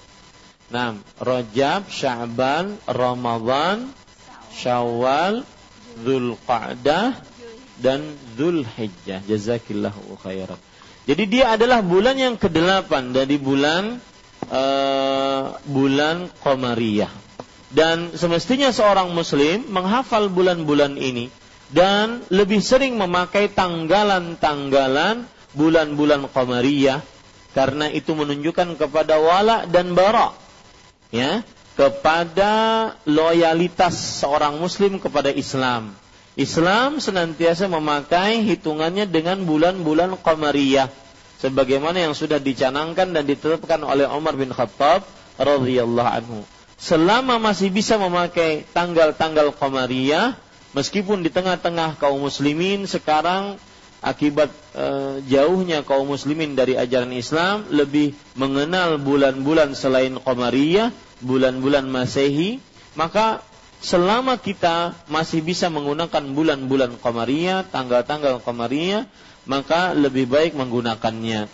Nah, Rajab, Sya'ban, Ramadan, Syawal, Dhul Qa'dah, Zulhijjah. dan Dhul Hijjah. Jazakillahu khairan. Jadi dia adalah bulan yang ke-8 dari bulan eh, bulan Qamariyah. Dan semestinya seorang muslim menghafal bulan-bulan ini dan lebih sering memakai tanggalan-tanggalan bulan-bulan Qamariyah karena itu menunjukkan kepada wala dan bara ya kepada loyalitas seorang muslim kepada Islam. Islam senantiasa memakai hitungannya dengan bulan-bulan qamariyah sebagaimana yang sudah dicanangkan dan ditetapkan oleh Umar bin Khattab radhiyallahu anhu. Selama masih bisa memakai tanggal-tanggal qamariyah meskipun di tengah-tengah kaum muslimin sekarang akibat eh, jauhnya kaum muslimin dari ajaran Islam lebih mengenal bulan-bulan selain qamariyah, bulan-bulan Masehi, maka selama kita masih bisa menggunakan bulan-bulan qamariyah, tanggal-tanggal qamariyah, maka lebih baik menggunakannya.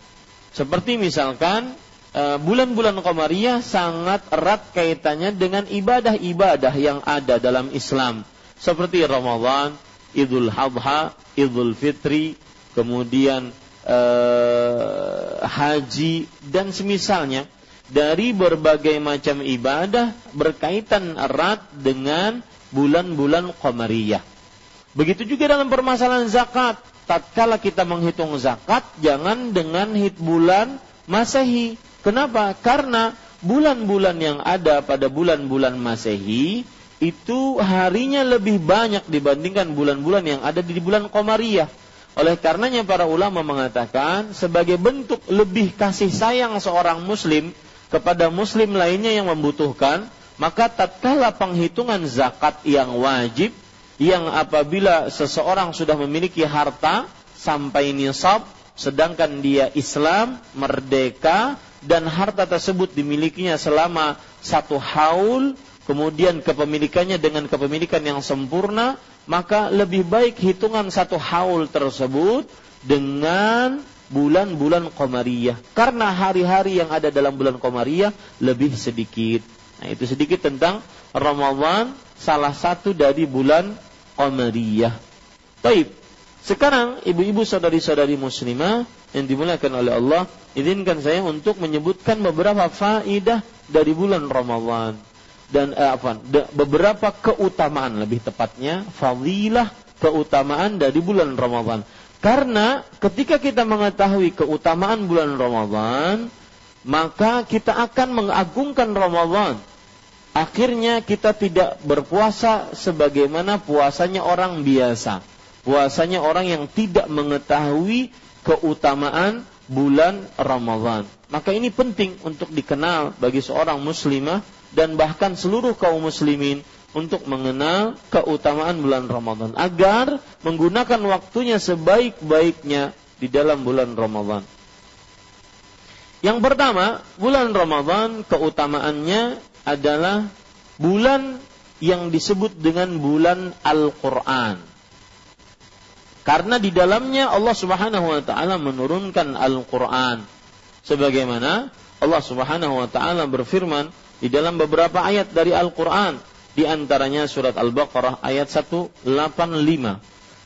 Seperti misalkan eh, bulan-bulan qamariyah sangat erat kaitannya dengan ibadah-ibadah yang ada dalam Islam, seperti Ramadan, Idul Adha, Idul Fitri, kemudian eh, haji dan semisalnya dari berbagai macam ibadah berkaitan erat dengan bulan-bulan qamariyah. Begitu juga dalam permasalahan zakat. Tatkala kita menghitung zakat, jangan dengan hit bulan Masehi. Kenapa? Karena bulan-bulan yang ada pada bulan-bulan Masehi itu harinya lebih banyak dibandingkan bulan-bulan yang ada di bulan Qamariyah. Oleh karenanya para ulama mengatakan sebagai bentuk lebih kasih sayang seorang muslim kepada muslim lainnya yang membutuhkan, maka tatkala penghitungan zakat yang wajib yang apabila seseorang sudah memiliki harta sampai nisab sedangkan dia Islam merdeka dan harta tersebut dimilikinya selama satu haul kemudian kepemilikannya dengan kepemilikan yang sempurna maka lebih baik hitungan satu haul tersebut dengan bulan-bulan Qamariyah. Karena hari-hari yang ada dalam bulan Qamariyah lebih sedikit. Nah itu sedikit tentang Ramadan salah satu dari bulan Qamariyah. Baik, sekarang ibu-ibu saudari-saudari muslimah yang dimuliakan oleh Allah, izinkan saya untuk menyebutkan beberapa faidah dari bulan Ramadan dan eh, apa? beberapa keutamaan lebih tepatnya fadilah keutamaan dari bulan Ramadan. Karena ketika kita mengetahui keutamaan bulan Ramadan, maka kita akan mengagungkan Ramadan. Akhirnya kita tidak berpuasa sebagaimana puasanya orang biasa. Puasanya orang yang tidak mengetahui keutamaan bulan Ramadan. Maka ini penting untuk dikenal bagi seorang muslimah dan bahkan seluruh kaum muslimin untuk mengenal keutamaan bulan Ramadan agar menggunakan waktunya sebaik-baiknya di dalam bulan Ramadan. Yang pertama, bulan Ramadan keutamaannya adalah bulan yang disebut dengan bulan Al-Qur'an. Karena di dalamnya Allah Subhanahu wa taala menurunkan Al-Qur'an. Sebagaimana Allah Subhanahu wa taala berfirman di dalam beberapa ayat dari Al-Qur'an, di antaranya surat Al-Baqarah ayat 185.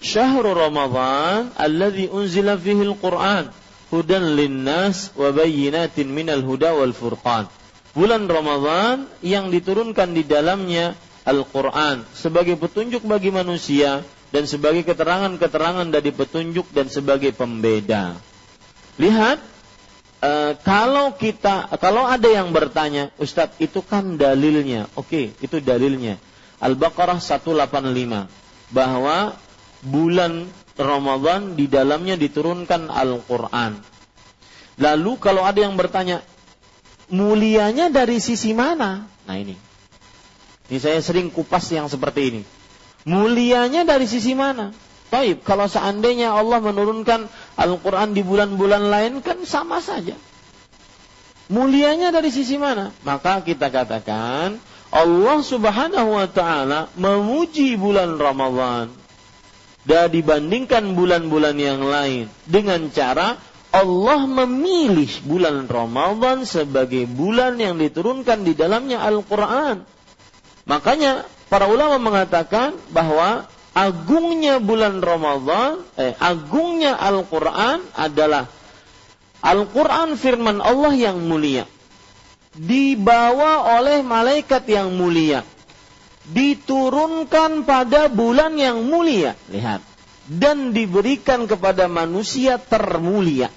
Syahrul Ramadan alladzi unzila fihi al-Qur'an hudan linnas wa bayyinatin minal huda wal furqan. Bulan Ramadan yang diturunkan di dalamnya Al-Quran sebagai petunjuk bagi manusia dan sebagai keterangan-keterangan dari petunjuk dan sebagai pembeda. Lihat, e, kalau kita, kalau ada yang bertanya, Ustadz itu kan dalilnya, oke, itu dalilnya. Al-Baqarah 185 bahwa bulan Ramadan di dalamnya diturunkan Al-Quran. Lalu kalau ada yang bertanya, mulianya dari sisi mana? Nah ini. Ini saya sering kupas yang seperti ini. Mulianya dari sisi mana? Taib, kalau seandainya Allah menurunkan Al-Quran di bulan-bulan lain kan sama saja. Mulianya dari sisi mana? Maka kita katakan Allah subhanahu wa ta'ala memuji bulan Ramadhan dan dibandingkan bulan-bulan yang lain dengan cara Allah memilih bulan Ramadan sebagai bulan yang diturunkan di dalamnya Al-Quran. Makanya para ulama mengatakan bahwa agungnya bulan Ramadan, eh, agungnya Al-Quran adalah Al-Quran firman Allah yang mulia. Dibawa oleh malaikat yang mulia diturunkan pada bulan yang mulia. Lihat. Dan diberikan kepada manusia termulia.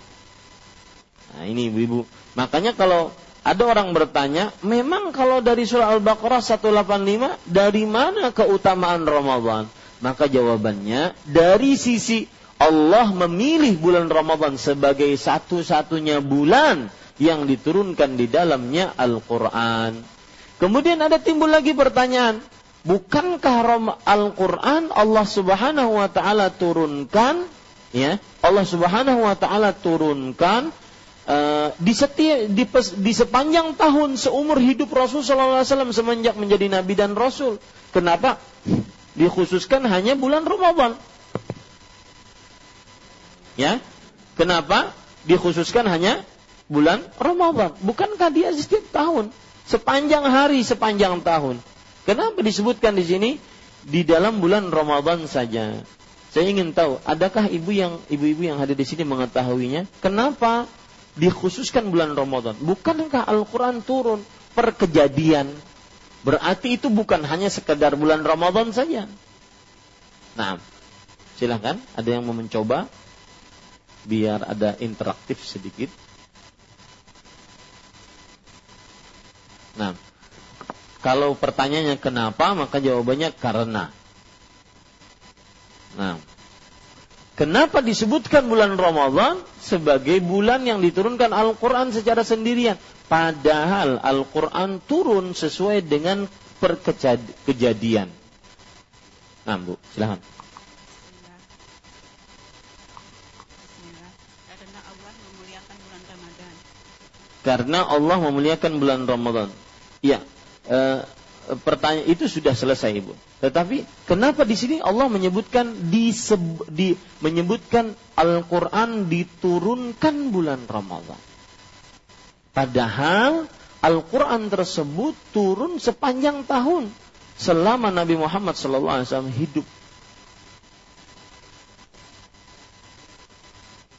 Nah ini ibu-ibu. Makanya kalau ada orang bertanya, memang kalau dari surah Al-Baqarah 185, dari mana keutamaan Ramadan? Maka jawabannya, dari sisi Allah memilih bulan Ramadan sebagai satu-satunya bulan yang diturunkan di dalamnya Al-Quran. Kemudian ada timbul lagi pertanyaan, Bukankah Al-Quran Allah Subhanahu wa taala turunkan ya Allah Subhanahu wa taala turunkan uh, di setiap di, di sepanjang tahun seumur hidup Rasul wasallam semenjak menjadi nabi dan rasul. Kenapa dikhususkan hanya bulan Ramadan? Ya. Kenapa dikhususkan hanya bulan Ramadan? Bukankah dia setiap tahun sepanjang hari sepanjang tahun? Kenapa disebutkan di sini di dalam bulan Ramadan saja? Saya ingin tahu, adakah ibu yang ibu-ibu yang hadir di sini mengetahuinya? Kenapa dikhususkan bulan Ramadan? Bukankah Al-Quran turun per kejadian? Berarti itu bukan hanya sekedar bulan Ramadan saja. Nah, silahkan. Ada yang mau mencoba? Biar ada interaktif sedikit. Nah, kalau pertanyaannya kenapa, maka jawabannya karena. Nah, kenapa disebutkan bulan Ramadan sebagai bulan yang diturunkan Al-Quran secara sendirian? Padahal Al-Quran turun sesuai dengan perkejadian. Nah, Bu, silahkan. Karena Allah memuliakan bulan Ramadan. Ya, e, pertanyaan itu sudah selesai ibu. Tetapi kenapa di sini Allah menyebutkan di, di menyebutkan Al-Qur'an diturunkan bulan Ramadhan. Padahal Al-Qur'an tersebut turun sepanjang tahun selama Nabi Muhammad SAW hidup.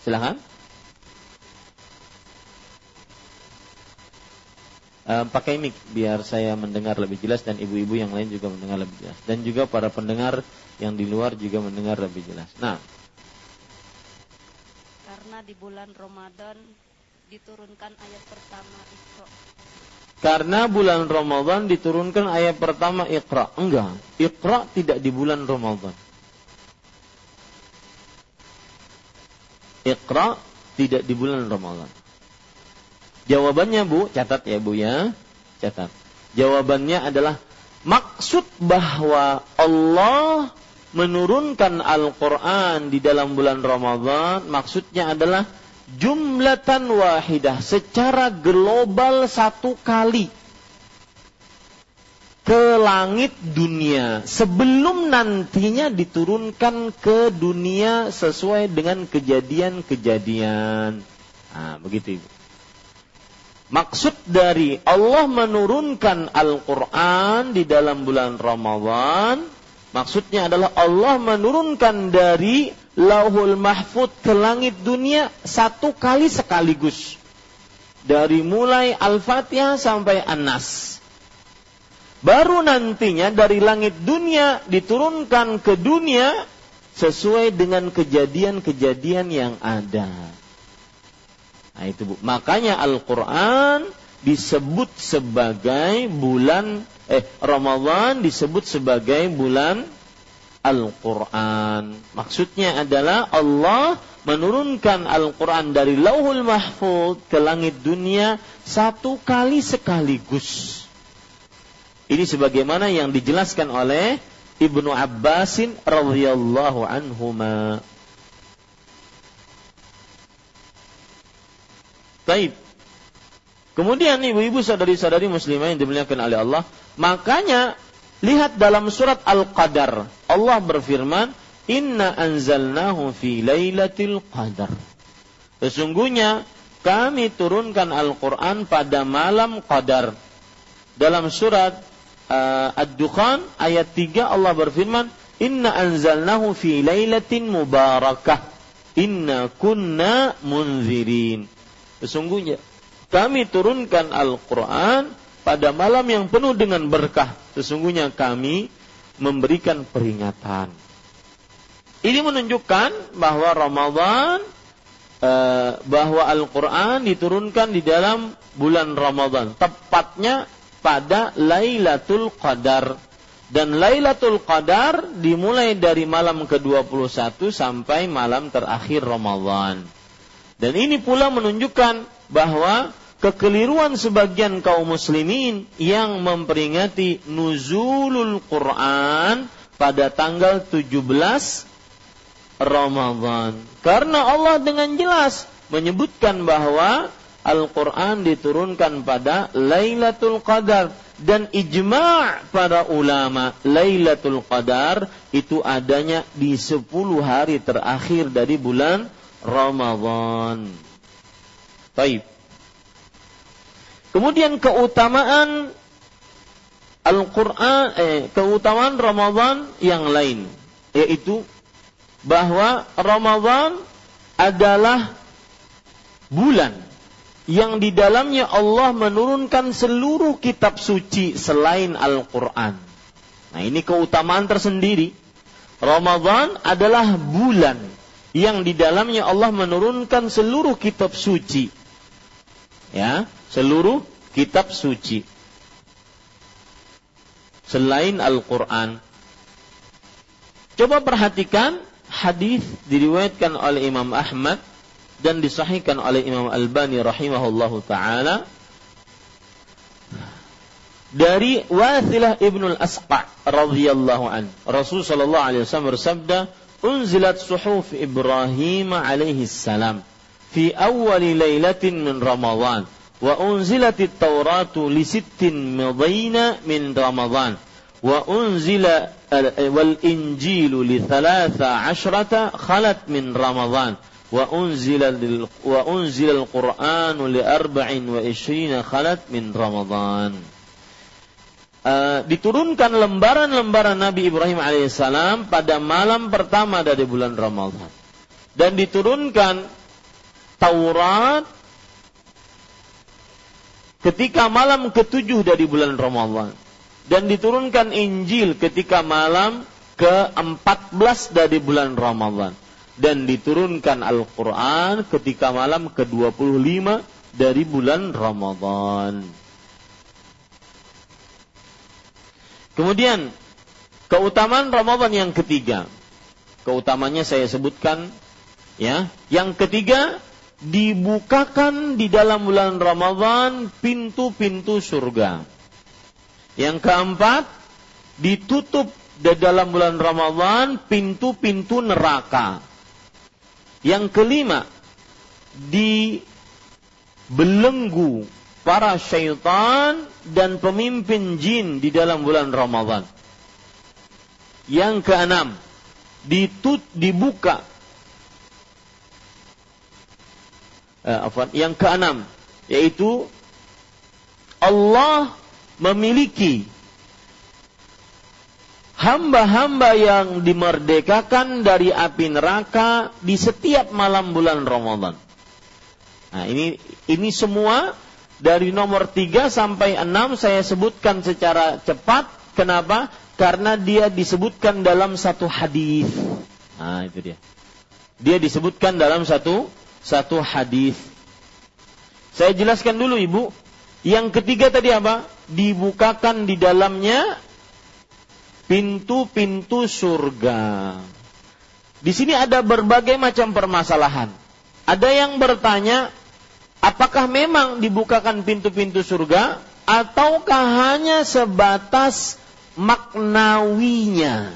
Silahkan. uh, pakai mic biar saya mendengar lebih jelas dan ibu-ibu yang lain juga mendengar lebih jelas dan juga para pendengar yang di luar juga mendengar lebih jelas. Nah, karena di bulan Ramadan diturunkan ayat pertama Iqra. Karena bulan Ramadan diturunkan ayat pertama Iqra. Enggak, Iqra tidak di bulan Ramadan. Iqra tidak di bulan Ramadan. Jawabannya Bu, catat ya Bu ya. Catat. Jawabannya adalah maksud bahwa Allah menurunkan Al-Quran di dalam bulan Ramadan, maksudnya adalah jumlatan wahidah, secara global satu kali ke langit dunia sebelum nantinya diturunkan ke dunia sesuai dengan kejadian-kejadian. Nah, begitu Ibu. Maksud dari Allah menurunkan Al-Quran di dalam bulan Ramadhan, maksudnya adalah Allah menurunkan dari lauhul mahfud ke langit dunia satu kali sekaligus. Dari mulai Al-Fatihah sampai An-Nas. Baru nantinya dari langit dunia diturunkan ke dunia sesuai dengan kejadian-kejadian yang ada. Nah itu Bu. Makanya Al-Qur'an disebut sebagai bulan eh Ramadan disebut sebagai bulan Al-Quran. Maksudnya adalah Allah menurunkan Al-Quran dari lauhul mahfud ke langit dunia satu kali sekaligus. Ini sebagaimana yang dijelaskan oleh Ibnu Abbasin radhiyallahu anhuma. Taib. Kemudian ibu-ibu saudari-saudari muslimah yang dimuliakan oleh Allah, makanya Lihat dalam surat Al-Qadar. Allah berfirman, Inna anzalnahu fi laylatil qadar. Sesungguhnya kami turunkan Al-Quran pada malam qadar. Dalam surat uh, Ad-Dukhan ayat 3 Allah berfirman, Inna anzalnahu fi laylatin mubarakah. Inna kunna munzirin. Sesungguhnya kami turunkan Al-Quran pada malam yang penuh dengan berkah sesungguhnya kami memberikan peringatan. Ini menunjukkan bahwa Ramadan eh, bahwa Al-Qur'an diturunkan di dalam bulan Ramadan, tepatnya pada Lailatul Qadar. Dan Lailatul Qadar dimulai dari malam ke-21 sampai malam terakhir Ramadan. Dan ini pula menunjukkan bahwa kekeliruan sebagian kaum muslimin yang memperingati nuzulul Quran pada tanggal 17 Ramadan. Karena Allah dengan jelas menyebutkan bahwa Al-Quran diturunkan pada Lailatul Qadar dan ijma' para ulama Lailatul Qadar itu adanya di 10 hari terakhir dari bulan Ramadan. Baik. Kemudian keutamaan Al-Quran, eh, keutamaan Ramadan yang lain, yaitu bahwa Ramadan adalah bulan yang di dalamnya Allah menurunkan seluruh kitab suci selain Al-Quran. Nah ini keutamaan tersendiri. Ramadan adalah bulan yang di dalamnya Allah menurunkan seluruh kitab suci. Ya, seluruh kitab suci selain Al-Qur'an. Coba perhatikan hadis diriwayatkan oleh Imam Ahmad dan disahihkan oleh Imam Albani rahimahullahu taala dari Wathilah ibnu al-Asqa radhiyallahu an. Rasul sallallahu alaihi wasallam bersabda, "Unzilat suhuf Ibrahim alaihi salam fi awwali lailatin min Ramadan." Wa unzilatit tauratu li sittin madaina min Ramadan. Wa unzila wal injilu li thalatha ashrata khalat min Ramadan. Wa unzila wa Uh, diturunkan lembaran-lembaran Nabi Ibrahim alaihissalam pada malam pertama dari bulan Ramadan. Dan diturunkan Taurat ketika malam ketujuh dari bulan Ramadan dan diturunkan Injil ketika malam ke-14 dari bulan Ramadan dan diturunkan Al-Qur'an ketika malam ke-25 dari bulan Ramadan. Kemudian keutamaan Ramadan yang ketiga. Keutamanya saya sebutkan ya. Yang ketiga dibukakan di dalam bulan Ramadhan pintu-pintu surga. Yang keempat, ditutup di dalam bulan Ramadhan pintu-pintu neraka. Yang kelima, dibelenggu para syaitan dan pemimpin jin di dalam bulan Ramadhan. Yang keenam, ditut, dibuka uh, yang keenam yaitu Allah memiliki hamba-hamba yang dimerdekakan dari api neraka di setiap malam bulan Ramadan. Nah, ini ini semua dari nomor 3 sampai 6 saya sebutkan secara cepat. Kenapa? Karena dia disebutkan dalam satu hadis. Nah, itu dia. Dia disebutkan dalam satu satu hadis. Saya jelaskan dulu Ibu. Yang ketiga tadi apa? Dibukakan di dalamnya pintu-pintu surga. Di sini ada berbagai macam permasalahan. Ada yang bertanya, apakah memang dibukakan pintu-pintu surga ataukah hanya sebatas maknawinya?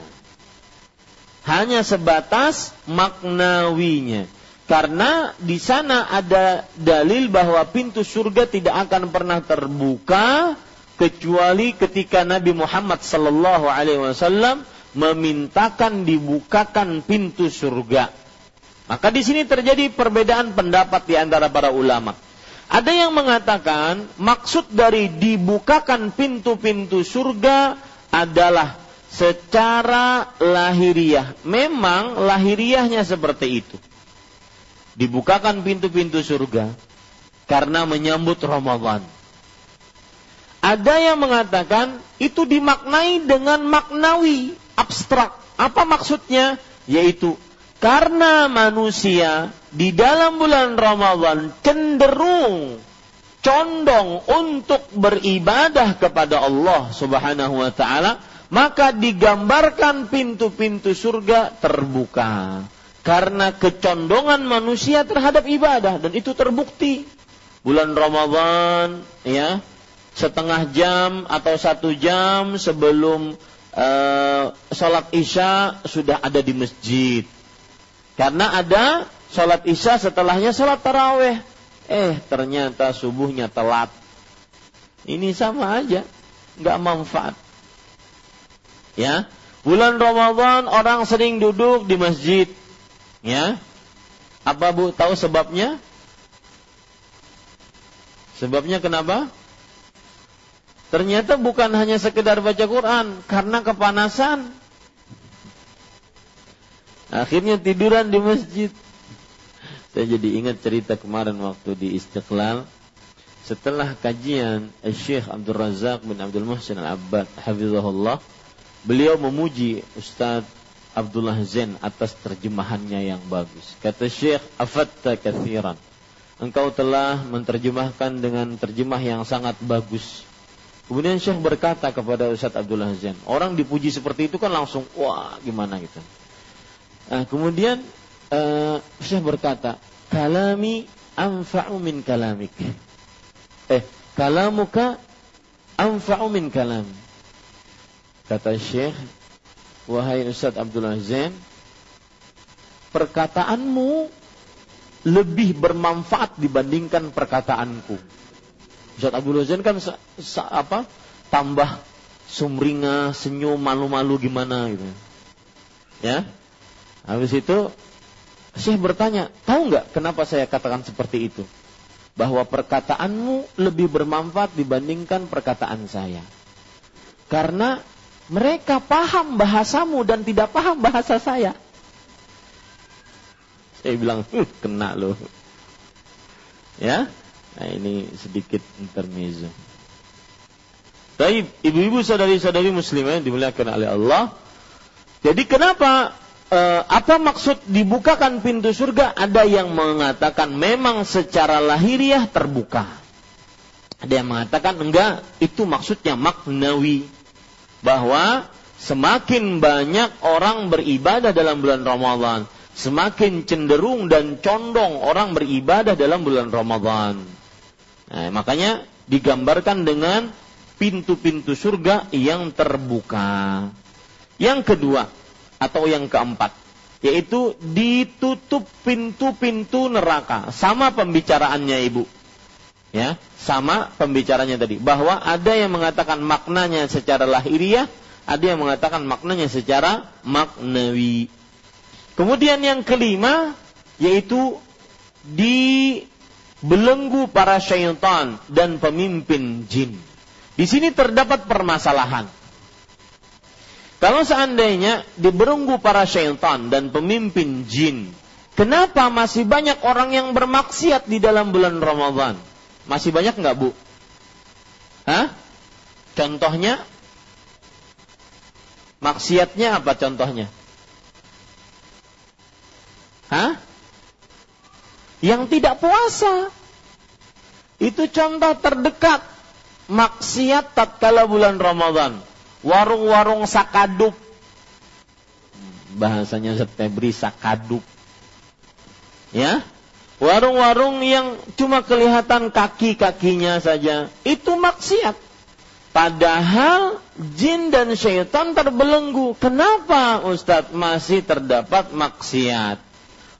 Hanya sebatas maknawinya. Karena di sana ada dalil bahwa pintu surga tidak akan pernah terbuka kecuali ketika Nabi Muhammad sallallahu alaihi wasallam memintakan dibukakan pintu surga. Maka di sini terjadi perbedaan pendapat di antara para ulama. Ada yang mengatakan maksud dari dibukakan pintu-pintu surga adalah secara lahiriah. Memang lahiriahnya seperti itu. Dibukakan pintu-pintu surga karena menyambut Ramadan. Ada yang mengatakan itu dimaknai dengan maknawi, abstrak. Apa maksudnya? Yaitu karena manusia di dalam bulan Ramadan cenderung condong untuk beribadah kepada Allah Subhanahu wa taala, maka digambarkan pintu-pintu surga terbuka. Karena kecondongan manusia terhadap ibadah dan itu terbukti. Bulan Ramadan ya, setengah jam atau satu jam sebelum uh, sholat isya sudah ada di masjid. Karena ada sholat isya setelahnya sholat taraweh. Eh ternyata subuhnya telat. Ini sama aja, nggak manfaat. Ya, bulan Ramadan orang sering duduk di masjid. Ya, apa bu tahu sebabnya? Sebabnya kenapa? Ternyata bukan hanya sekedar baca Quran, karena kepanasan. Akhirnya tiduran di masjid. Saya jadi ingat cerita kemarin waktu di Istiqlal. Setelah kajian Syekh Abdul Razak bin Abdul Muhsin Al-Abbad Hafizahullah Beliau memuji Ustadz Abdullah Zain atas terjemahannya yang bagus Kata Syekh Afatta kathiran Engkau telah menerjemahkan dengan terjemah yang sangat bagus Kemudian Syekh berkata kepada Ustaz Abdullah Zain, orang dipuji seperti itu kan langsung wah gimana gitu. Nah, kemudian uh, Syekh berkata, kalami anfa'u min kalamik. Eh, kalamuka anfa'u min kalam. Kata Syekh, wahai Ustaz Abdullah Zain, perkataanmu lebih bermanfaat dibandingkan perkataanku. Ustaz Abdul Zain kan apa tambah sumringah, senyum, malu-malu gimana gitu. Ya. Habis itu Syekh bertanya, tahu nggak kenapa saya katakan seperti itu? Bahwa perkataanmu lebih bermanfaat dibandingkan perkataan saya. Karena mereka paham bahasamu dan tidak paham bahasa saya. Saya bilang, kena loh. Ya, Nah, ini sedikit intermezzo. Baik, ibu-ibu saudari-saudari muslimah yang dimuliakan oleh Allah. Jadi kenapa e, apa maksud dibukakan pintu surga? Ada yang mengatakan memang secara lahiriah terbuka. Ada yang mengatakan enggak, itu maksudnya maknawi. Bahwa semakin banyak orang beribadah dalam bulan Ramadan, semakin cenderung dan condong orang beribadah dalam bulan Ramadan. Nah, makanya digambarkan dengan pintu-pintu surga yang terbuka. Yang kedua atau yang keempat yaitu ditutup pintu-pintu neraka. Sama pembicaraannya Ibu. Ya, sama pembicaranya tadi bahwa ada yang mengatakan maknanya secara lahiriah, ada yang mengatakan maknanya secara maknawi. Kemudian yang kelima yaitu di belenggu para syaitan dan pemimpin jin. Di sini terdapat permasalahan. Kalau seandainya dibelenggu para syaitan dan pemimpin jin, kenapa masih banyak orang yang bermaksiat di dalam bulan Ramadan? Masih banyak nggak bu? Hah? Contohnya? Maksiatnya apa contohnya? Hah? Yang tidak puasa. Itu contoh terdekat maksiat tatkala bulan Ramadan. Warung-warung sakadup. Bahasanya Septembri sakadup. Ya, Warung-warung yang cuma kelihatan kaki-kakinya saja, itu maksiat. Padahal jin dan syaitan terbelenggu. Kenapa Ustadz masih terdapat maksiat?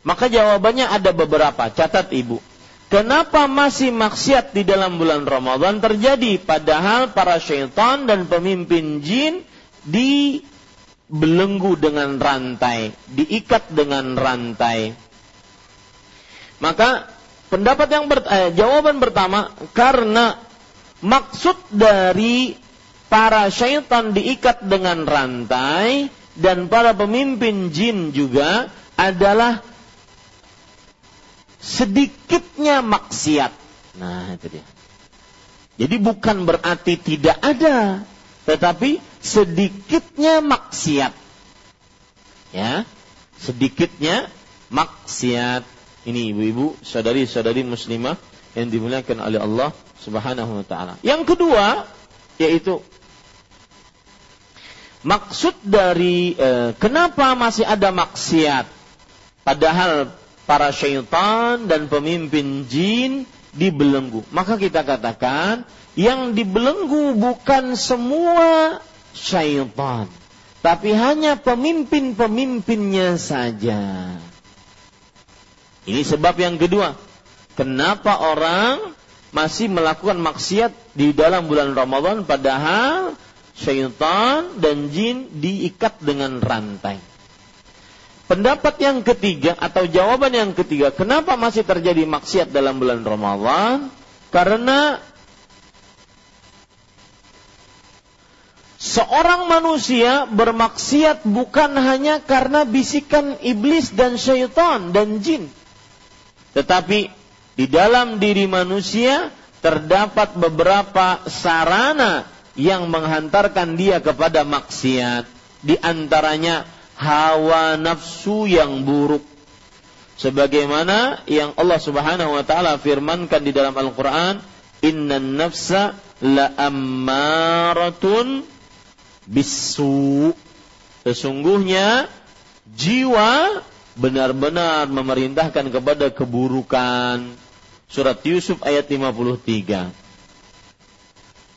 Maka jawabannya ada beberapa. Catat ibu. Kenapa masih maksiat di dalam bulan Ramadan terjadi? Padahal para syaitan dan pemimpin jin dibelenggu dengan rantai, diikat dengan rantai. Maka pendapat yang ber, eh, jawaban pertama karena maksud dari para syaitan diikat dengan rantai dan para pemimpin jin juga adalah sedikitnya maksiat. Nah, itu dia. Jadi bukan berarti tidak ada, tetapi sedikitnya maksiat. Ya, sedikitnya maksiat. Ini ibu-ibu, saudari-saudari muslimah yang dimuliakan oleh Allah Subhanahu wa taala. Yang kedua yaitu maksud dari eh, kenapa masih ada maksiat padahal para syaitan dan pemimpin jin dibelenggu. Maka kita katakan yang dibelenggu bukan semua syaitan, tapi hanya pemimpin-pemimpinnya saja. Ini sebab yang kedua. Kenapa orang masih melakukan maksiat di dalam bulan Ramadan padahal syaitan dan jin diikat dengan rantai. Pendapat yang ketiga atau jawaban yang ketiga, kenapa masih terjadi maksiat dalam bulan Ramadan? Karena seorang manusia bermaksiat bukan hanya karena bisikan iblis dan syaitan dan jin. Tetapi di dalam diri manusia terdapat beberapa sarana yang menghantarkan dia kepada maksiat. Di antaranya hawa nafsu yang buruk sebagaimana yang Allah Subhanahu wa taala firmankan di dalam Al-Qur'an innan nafsa la ammaratun bisu sesungguhnya jiwa benar-benar memerintahkan kepada keburukan. Surat Yusuf ayat 53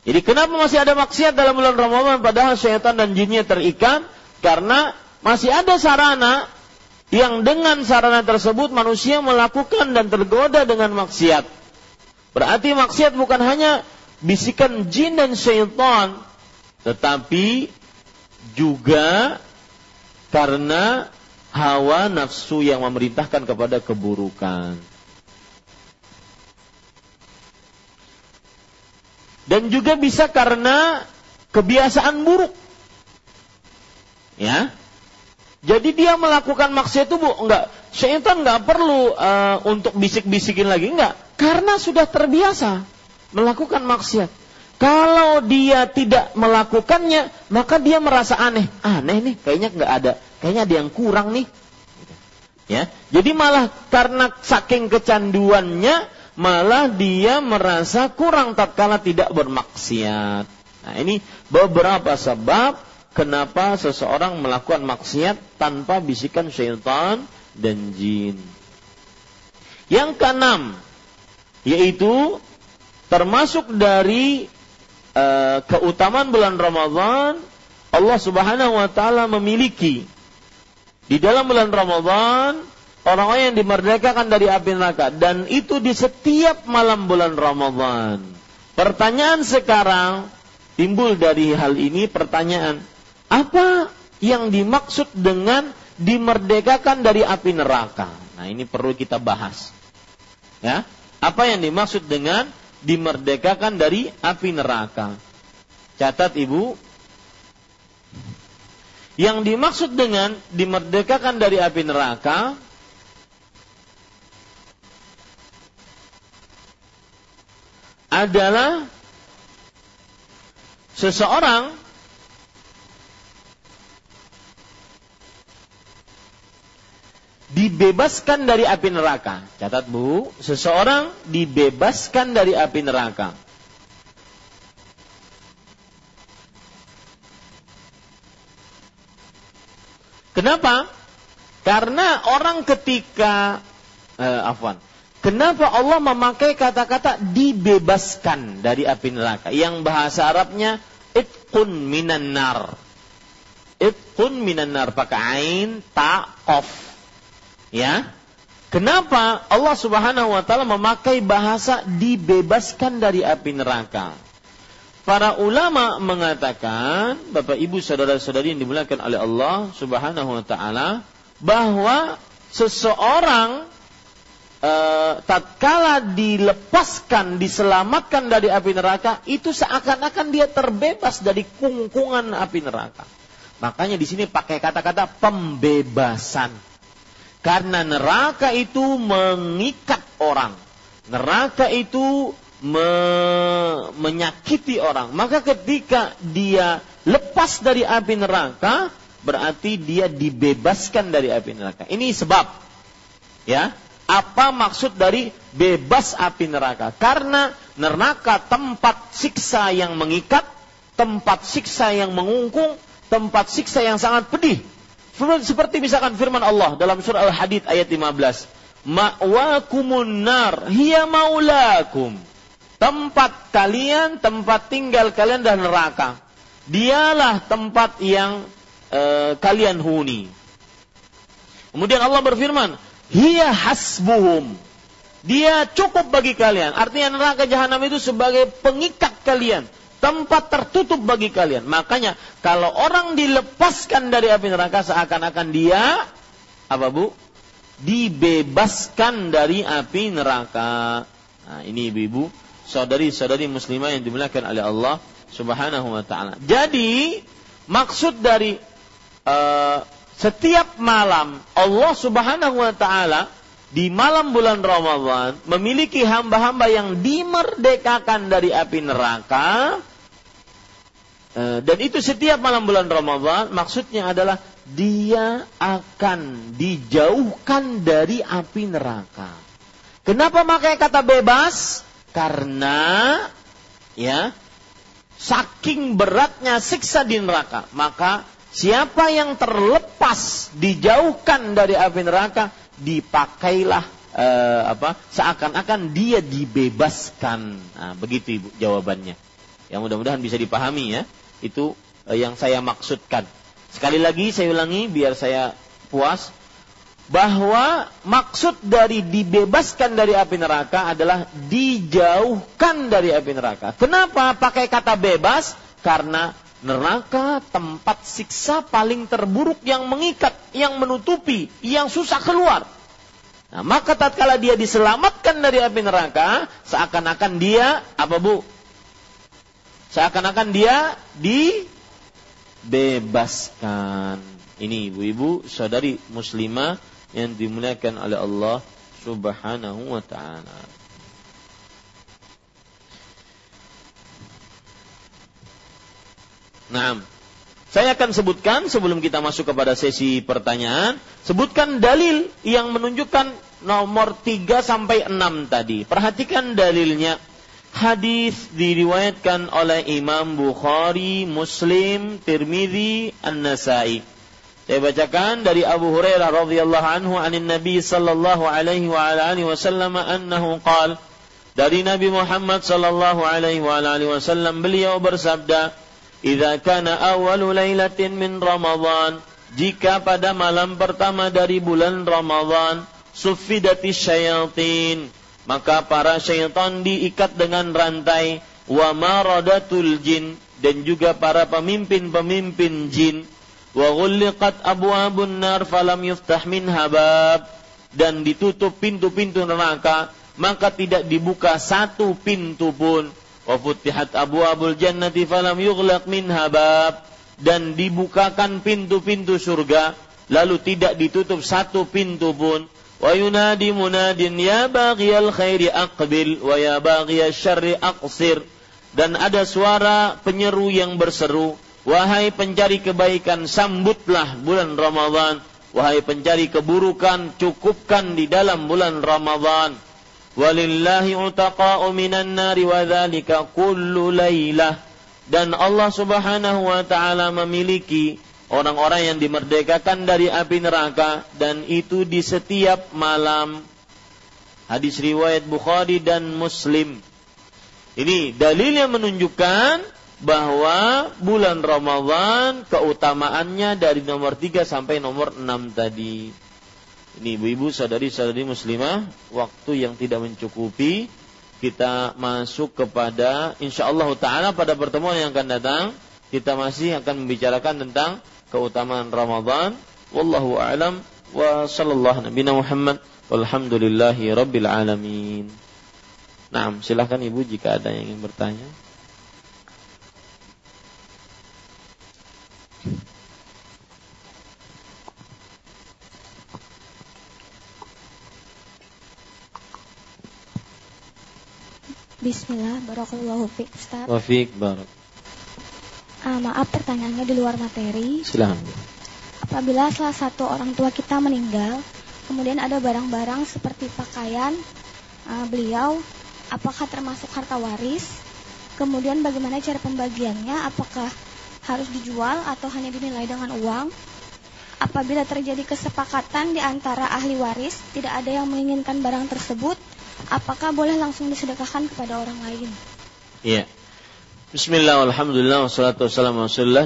jadi kenapa masih ada maksiat dalam bulan Ramadan? Padahal syaitan dan jinnya terikat. Karena masih ada sarana yang dengan sarana tersebut manusia melakukan dan tergoda dengan maksiat. Berarti maksiat bukan hanya bisikan jin dan syaitan, tetapi juga karena hawa nafsu yang memerintahkan kepada keburukan. Dan juga bisa karena kebiasaan buruk. Ya, jadi dia melakukan maksiat itu bu, enggak. Syaitan enggak perlu uh, untuk bisik-bisikin lagi, enggak. Karena sudah terbiasa melakukan maksiat. Kalau dia tidak melakukannya, maka dia merasa aneh. Aneh nih, kayaknya enggak ada. Kayaknya ada yang kurang nih. Ya, jadi malah karena saking kecanduannya, malah dia merasa kurang tatkala tidak bermaksiat. Nah, ini beberapa sebab kenapa seseorang melakukan maksiat tanpa bisikan syaitan dan jin. Yang keenam, yaitu termasuk dari uh, keutamaan bulan Ramadan, Allah Subhanahu wa taala memiliki di dalam bulan Ramadan orang-orang yang dimerdekakan dari api neraka dan itu di setiap malam bulan Ramadan. Pertanyaan sekarang timbul dari hal ini pertanyaan, apa yang dimaksud dengan dimerdekakan dari api neraka? Nah, ini perlu kita bahas. Ya, apa yang dimaksud dengan dimerdekakan dari api neraka? Catat Ibu. Yang dimaksud dengan dimerdekakan dari api neraka adalah seseorang dibebaskan dari api neraka. Catat Bu, seseorang dibebaskan dari api neraka. Kenapa? Karena orang ketika eh, afwan. Kenapa Allah memakai kata-kata dibebaskan dari api neraka? Yang bahasa Arabnya itqun minan nar. Itqun minan nar pakai ain ta qaf. Ya. Kenapa Allah Subhanahu wa taala memakai bahasa dibebaskan dari api neraka? Para ulama mengatakan, Bapak Ibu saudara-saudari yang dimuliakan oleh Allah Subhanahu wa taala, bahwa seseorang e, tatkala dilepaskan, diselamatkan dari api neraka, itu seakan-akan dia terbebas dari kungkungan api neraka. Makanya di sini pakai kata-kata pembebasan. Karena neraka itu mengikat orang. Neraka itu me, menyakiti orang. Maka ketika dia lepas dari api neraka, berarti dia dibebaskan dari api neraka. Ini sebab. Ya. Apa maksud dari bebas api neraka? Karena neraka tempat siksa yang mengikat, tempat siksa yang mengungkung, tempat siksa yang sangat pedih. Seperti misalkan firman Allah dalam surah Al-Hadid ayat 15. Ma'wakumun nar hiya maulakum tempat kalian, tempat tinggal kalian dan neraka. Dialah tempat yang e, kalian huni. Kemudian Allah berfirman, "Hiya hasbuhum." Dia cukup bagi kalian. Artinya neraka jahanam itu sebagai pengikat kalian, tempat tertutup bagi kalian. Makanya kalau orang dilepaskan dari api neraka seakan-akan dia apa Bu? Dibebaskan dari api neraka. Nah, ini ibu-ibu saudari-saudari muslimah yang dimuliakan oleh Allah Subhanahu wa taala. Jadi maksud dari uh, setiap malam Allah Subhanahu wa taala di malam bulan Ramadan memiliki hamba-hamba yang dimerdekakan dari api neraka uh, dan itu setiap malam bulan Ramadan maksudnya adalah dia akan dijauhkan dari api neraka. Kenapa pakai kata bebas? Karena ya saking beratnya siksa di neraka, maka siapa yang terlepas dijauhkan dari api neraka dipakailah eh, apa seakan-akan dia dibebaskan. Nah, begitu Ibu jawabannya. Yang mudah-mudahan bisa dipahami ya. Itu eh, yang saya maksudkan. Sekali lagi saya ulangi biar saya puas bahwa maksud dari dibebaskan dari api neraka adalah dijauhkan dari api neraka. Kenapa pakai kata bebas? Karena neraka tempat siksa paling terburuk yang mengikat, yang menutupi, yang susah keluar. Nah, maka tatkala dia diselamatkan dari api neraka, seakan-akan dia apa Bu? Seakan-akan dia dibebaskan. Ini ibu-ibu, saudari muslimah yang dimuliakan oleh Allah Subhanahu wa taala. Nah, saya akan sebutkan sebelum kita masuk kepada sesi pertanyaan, sebutkan dalil yang menunjukkan nomor 3 sampai 6 tadi. Perhatikan dalilnya. Hadis diriwayatkan oleh Imam Bukhari, Muslim, Tirmidzi, An-Nasai. Saya bacakan dari Abu Hurairah radhiyallahu anhu anin Nabi sallallahu alaihi wa ala alihi wasallam annahu qala dari Nabi Muhammad sallallahu alaihi wa ala alihi wasallam beliau bersabda "Idza kana awwalu lailatin min Ramadan jika pada malam pertama dari bulan Ramadan suffidati syayatin maka para syaitan diikat dengan rantai wa maradatul jin dan juga para pemimpin-pemimpin jin wa ghulliqat abwabun nar falam yuftah minha bab. Dan ditutup pintu-pintu neraka maka tidak dibuka satu pintu pun. Wa futihat abwabul jannati falam yughlaq minha bab. Dan dibukakan pintu-pintu surga lalu tidak ditutup satu pintu pun. Wa yunadi munadin ya baghiyal khairi aqbil wa ya baghiyal syarri aqsir. Dan ada suara penyeru yang berseru wahai pencari kebaikan sambutlah bulan Ramadan wahai pencari keburukan cukupkan di dalam bulan Ramadan walillahi utaqa'u minan nari wa dzalika kullu lailah dan Allah Subhanahu wa taala memiliki orang-orang yang dimerdekakan dari api neraka dan itu di setiap malam. Hadis riwayat Bukhari dan Muslim. Ini dalil yang menunjukkan bahwa bulan Ramadan keutamaannya dari nomor 3 sampai nomor 6 tadi. Ini ibu-ibu saudari-saudari muslimah, waktu yang tidak mencukupi kita masuk kepada insyaallah taala pada pertemuan yang akan datang kita masih akan membicarakan tentang keutamaan Ramadan wallahu alam wa sallallahu nabi Muhammad walhamdulillahi rabbil alamin. Nah, silahkan Ibu jika ada yang ingin bertanya. Bismillah, barakallahu fiik Ustaz. Wa fiik barak. Uh, maaf pertanyaannya di luar materi. Silakan. Apabila salah satu orang tua kita meninggal, kemudian ada barang-barang seperti pakaian uh, beliau, apakah termasuk harta waris? Kemudian bagaimana cara pembagiannya? Apakah harus dijual atau hanya dinilai dengan uang? Apabila terjadi kesepakatan di antara ahli waris, tidak ada yang menginginkan barang tersebut, apakah boleh langsung disedekahkan kepada orang lain? Iya. Bismillah, alhamdulillah,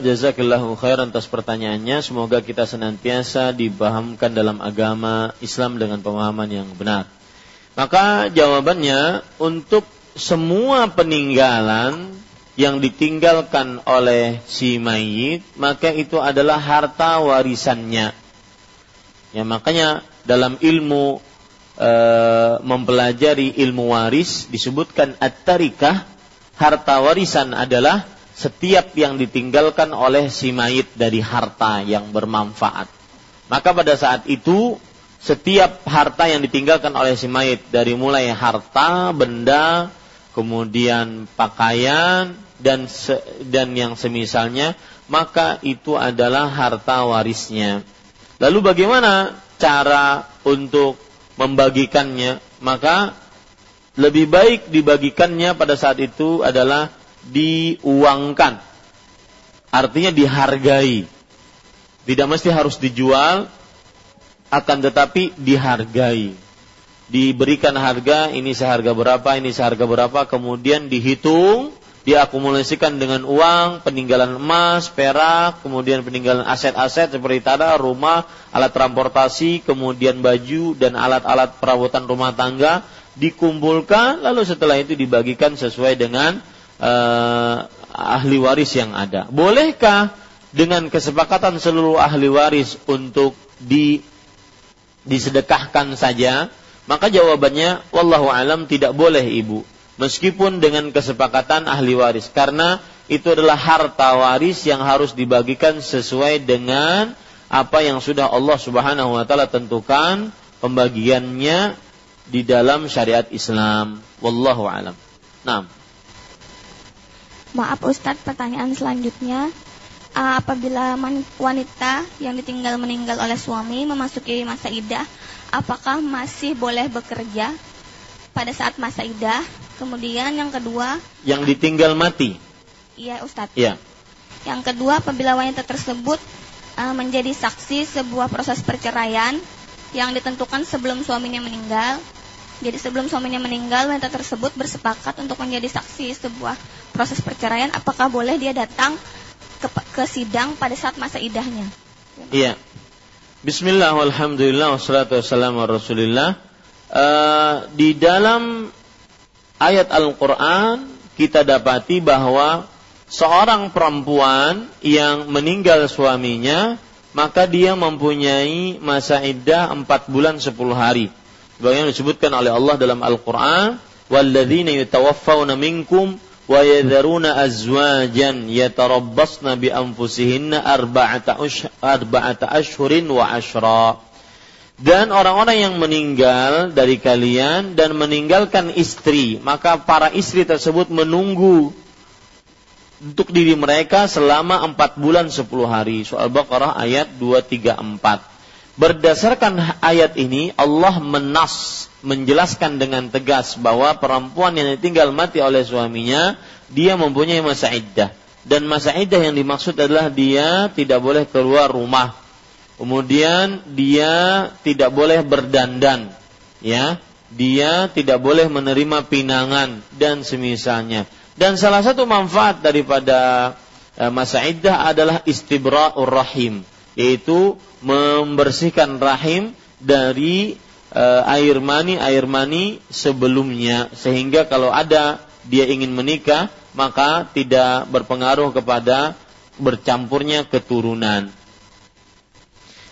Jazakillahu khairan atas pertanyaannya Semoga kita senantiasa dipahamkan dalam agama Islam dengan pemahaman yang benar Maka jawabannya Untuk semua peninggalan Yang ditinggalkan oleh si mayit Maka itu adalah harta warisannya Ya makanya dalam ilmu e, mempelajari ilmu waris disebutkan at-tarikah harta warisan adalah setiap yang ditinggalkan oleh si mayit dari harta yang bermanfaat. Maka pada saat itu setiap harta yang ditinggalkan oleh si mayit dari mulai harta, benda, kemudian pakaian dan se, dan yang semisalnya, maka itu adalah harta warisnya. Lalu bagaimana cara untuk membagikannya, maka lebih baik dibagikannya pada saat itu adalah diuangkan. Artinya dihargai. Tidak mesti harus dijual, akan tetapi dihargai. Diberikan harga, ini seharga berapa, ini seharga berapa, kemudian dihitung, diakumulasikan dengan uang, peninggalan emas, perak, kemudian peninggalan aset-aset seperti tanah, rumah, alat transportasi, kemudian baju dan alat-alat perabotan rumah tangga dikumpulkan lalu setelah itu dibagikan sesuai dengan uh, ahli waris yang ada. Bolehkah dengan kesepakatan seluruh ahli waris untuk di disedekahkan saja? Maka jawabannya wallahu alam tidak boleh Ibu meskipun dengan kesepakatan ahli waris karena itu adalah harta waris yang harus dibagikan sesuai dengan apa yang sudah Allah Subhanahu wa taala tentukan pembagiannya di dalam syariat Islam. Wallahu alam. Nah. Maaf Ustadz, pertanyaan selanjutnya apabila wanita yang ditinggal meninggal oleh suami memasuki masa idah, apakah masih boleh bekerja pada saat masa idah? Kemudian yang kedua, yang ditinggal mati. Iya, Ustadz. Iya. Yang kedua, apabila wanita tersebut uh, menjadi saksi sebuah proses perceraian yang ditentukan sebelum suaminya meninggal. Jadi sebelum suaminya meninggal, wanita tersebut bersepakat untuk menjadi saksi sebuah proses perceraian. Apakah boleh dia datang ke, ke sidang pada saat masa idahnya? Iya. Bismillah, walhamdulillah, wassalatu wassalamu rasulillah. Uh, di dalam ayat Al-Quran kita dapati bahwa seorang perempuan yang meninggal suaminya maka dia mempunyai masa iddah 4 bulan 10 hari. Bagaimana disebutkan oleh Allah dalam Al-Qur'an, "Walladzina yatawaffawna minkum bi anfusihinna arba'ata arba'ata ashhurin wa ashra dan orang-orang yang meninggal dari kalian dan meninggalkan istri maka para istri tersebut menunggu untuk diri mereka selama empat bulan sepuluh hari. Soal Baqarah ayat 234. Berdasarkan ayat ini Allah menas menjelaskan dengan tegas bahwa perempuan yang ditinggal mati oleh suaminya dia mempunyai masa iddah dan masa iddah yang dimaksud adalah dia tidak boleh keluar rumah. Kemudian dia tidak boleh berdandan, ya. Dia tidak boleh menerima pinangan dan semisalnya dan salah satu manfaat daripada eh, masa iddah adalah istibra'ur rahim, yaitu membersihkan rahim dari uh, air mani air mani sebelumnya sehingga kalau ada dia ingin menikah maka tidak berpengaruh kepada bercampurnya keturunan.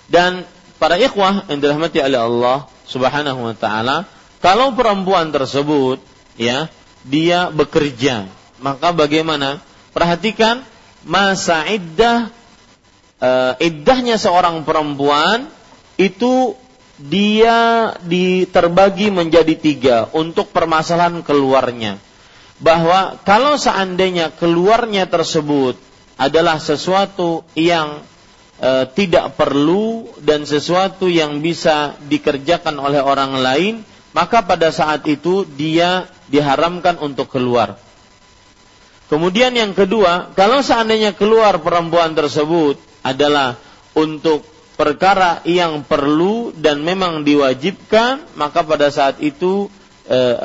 Dan para ikhwah yang dirahmati oleh Allah Subhanahu wa taala, kalau perempuan tersebut ya dia bekerja. Maka bagaimana? Perhatikan masa iddah uh, iddahnya seorang perempuan itu dia diterbagi menjadi tiga untuk permasalahan keluarnya. Bahwa kalau seandainya keluarnya tersebut adalah sesuatu yang e, tidak perlu dan sesuatu yang bisa dikerjakan oleh orang lain, maka pada saat itu dia diharamkan untuk keluar. Kemudian yang kedua, kalau seandainya keluar perempuan tersebut adalah untuk perkara yang perlu dan memang diwajibkan, maka pada saat itu eh,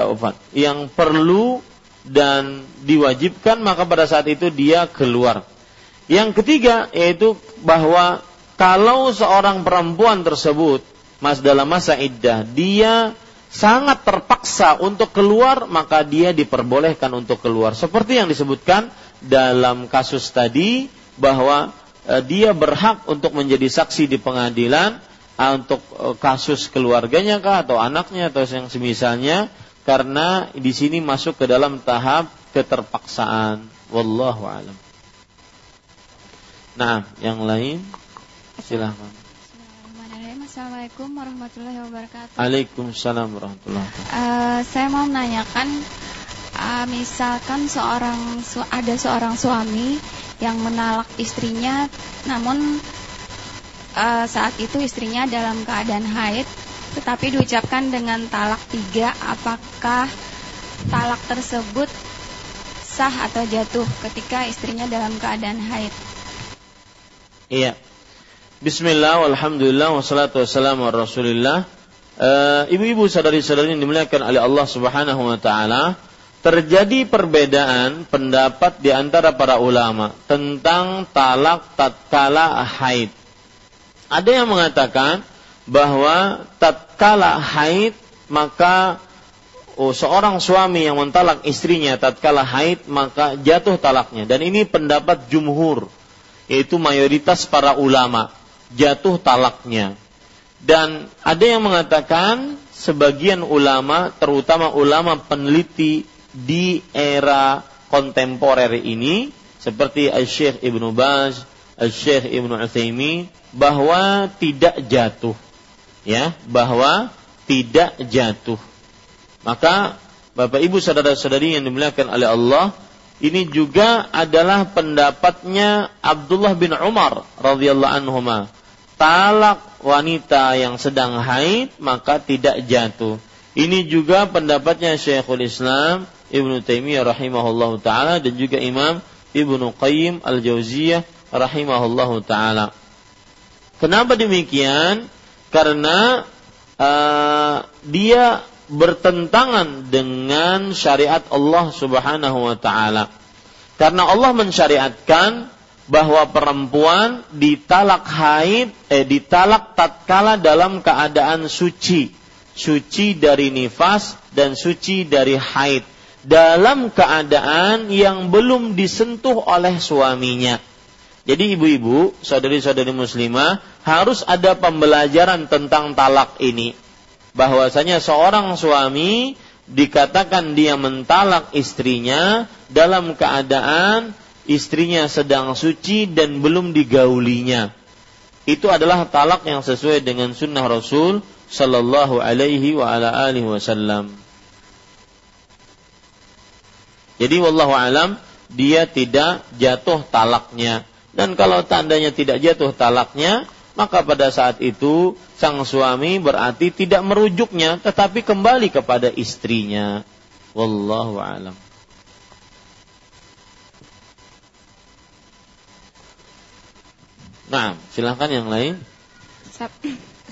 yang perlu dan diwajibkan, maka pada saat itu dia keluar. Yang ketiga yaitu bahwa kalau seorang perempuan tersebut mas dalam masa iddah dia sangat terpaksa untuk keluar, maka dia diperbolehkan untuk keluar. Seperti yang disebutkan dalam kasus tadi bahwa dia berhak untuk menjadi saksi di pengadilan e, untuk e, kasus keluarganya kah atau anaknya atau yang semisalnya karena di sini masuk ke dalam tahap keterpaksaan. Wallahu alam. Nah, yang lain silahkan. Assalamualaikum warahmatullahi wabarakatuh. Waalaikumsalam warahmatullahi wabarakatuh. Uh, saya mau menanyakan, uh, misalkan seorang ada seorang suami yang menalak istrinya, namun uh, saat itu istrinya dalam keadaan haid, tetapi diucapkan dengan talak tiga, apakah talak tersebut sah atau jatuh ketika istrinya dalam keadaan haid? Iya. Bismillah, walhamdulillah, wassalatu wassalamu ala rasulillah uh, Ibu-ibu sadari-sadari yang dimuliakan oleh Allah subhanahu wa ta'ala Terjadi perbedaan pendapat di antara para ulama Tentang talak tatkala haid Ada yang mengatakan bahwa tatkala haid Maka oh, seorang suami yang mentalak istrinya tatkala haid Maka jatuh talaknya Dan ini pendapat jumhur Yaitu mayoritas para ulama jatuh talaknya. Dan ada yang mengatakan sebagian ulama, terutama ulama peneliti di era kontemporer ini, seperti Al-Syekh Ibnu Baz, Al-Syekh Ibnu Utsaimin, bahwa tidak jatuh. Ya, bahwa tidak jatuh. Maka Bapak Ibu saudara-saudari yang dimuliakan oleh Allah, ini juga adalah pendapatnya Abdullah bin Umar radhiyallahu anhu talak wanita yang sedang haid maka tidak jatuh. Ini juga pendapatnya Syekhul Islam Ibnu Taimiyah rahimahullah taala dan juga Imam Ibnu Qayyim Al-Jauziyah rahimahullah taala. Kenapa demikian? Karena uh, dia bertentangan dengan syariat Allah Subhanahu wa taala. Karena Allah mensyariatkan bahwa perempuan ditalak haid eh ditalak tatkala dalam keadaan suci suci dari nifas dan suci dari haid dalam keadaan yang belum disentuh oleh suaminya jadi ibu-ibu saudari-saudari muslimah harus ada pembelajaran tentang talak ini bahwasanya seorang suami dikatakan dia mentalak istrinya dalam keadaan istrinya sedang suci dan belum digaulinya. Itu adalah talak yang sesuai dengan sunnah Rasul Sallallahu Alaihi wa ala alihi Wasallam. Jadi wallahu alam dia tidak jatuh talaknya. Dan kalau tandanya tidak jatuh talaknya, maka pada saat itu sang suami berarti tidak merujuknya tetapi kembali kepada istrinya. Wallahu alam. Nah, silahkan yang lain.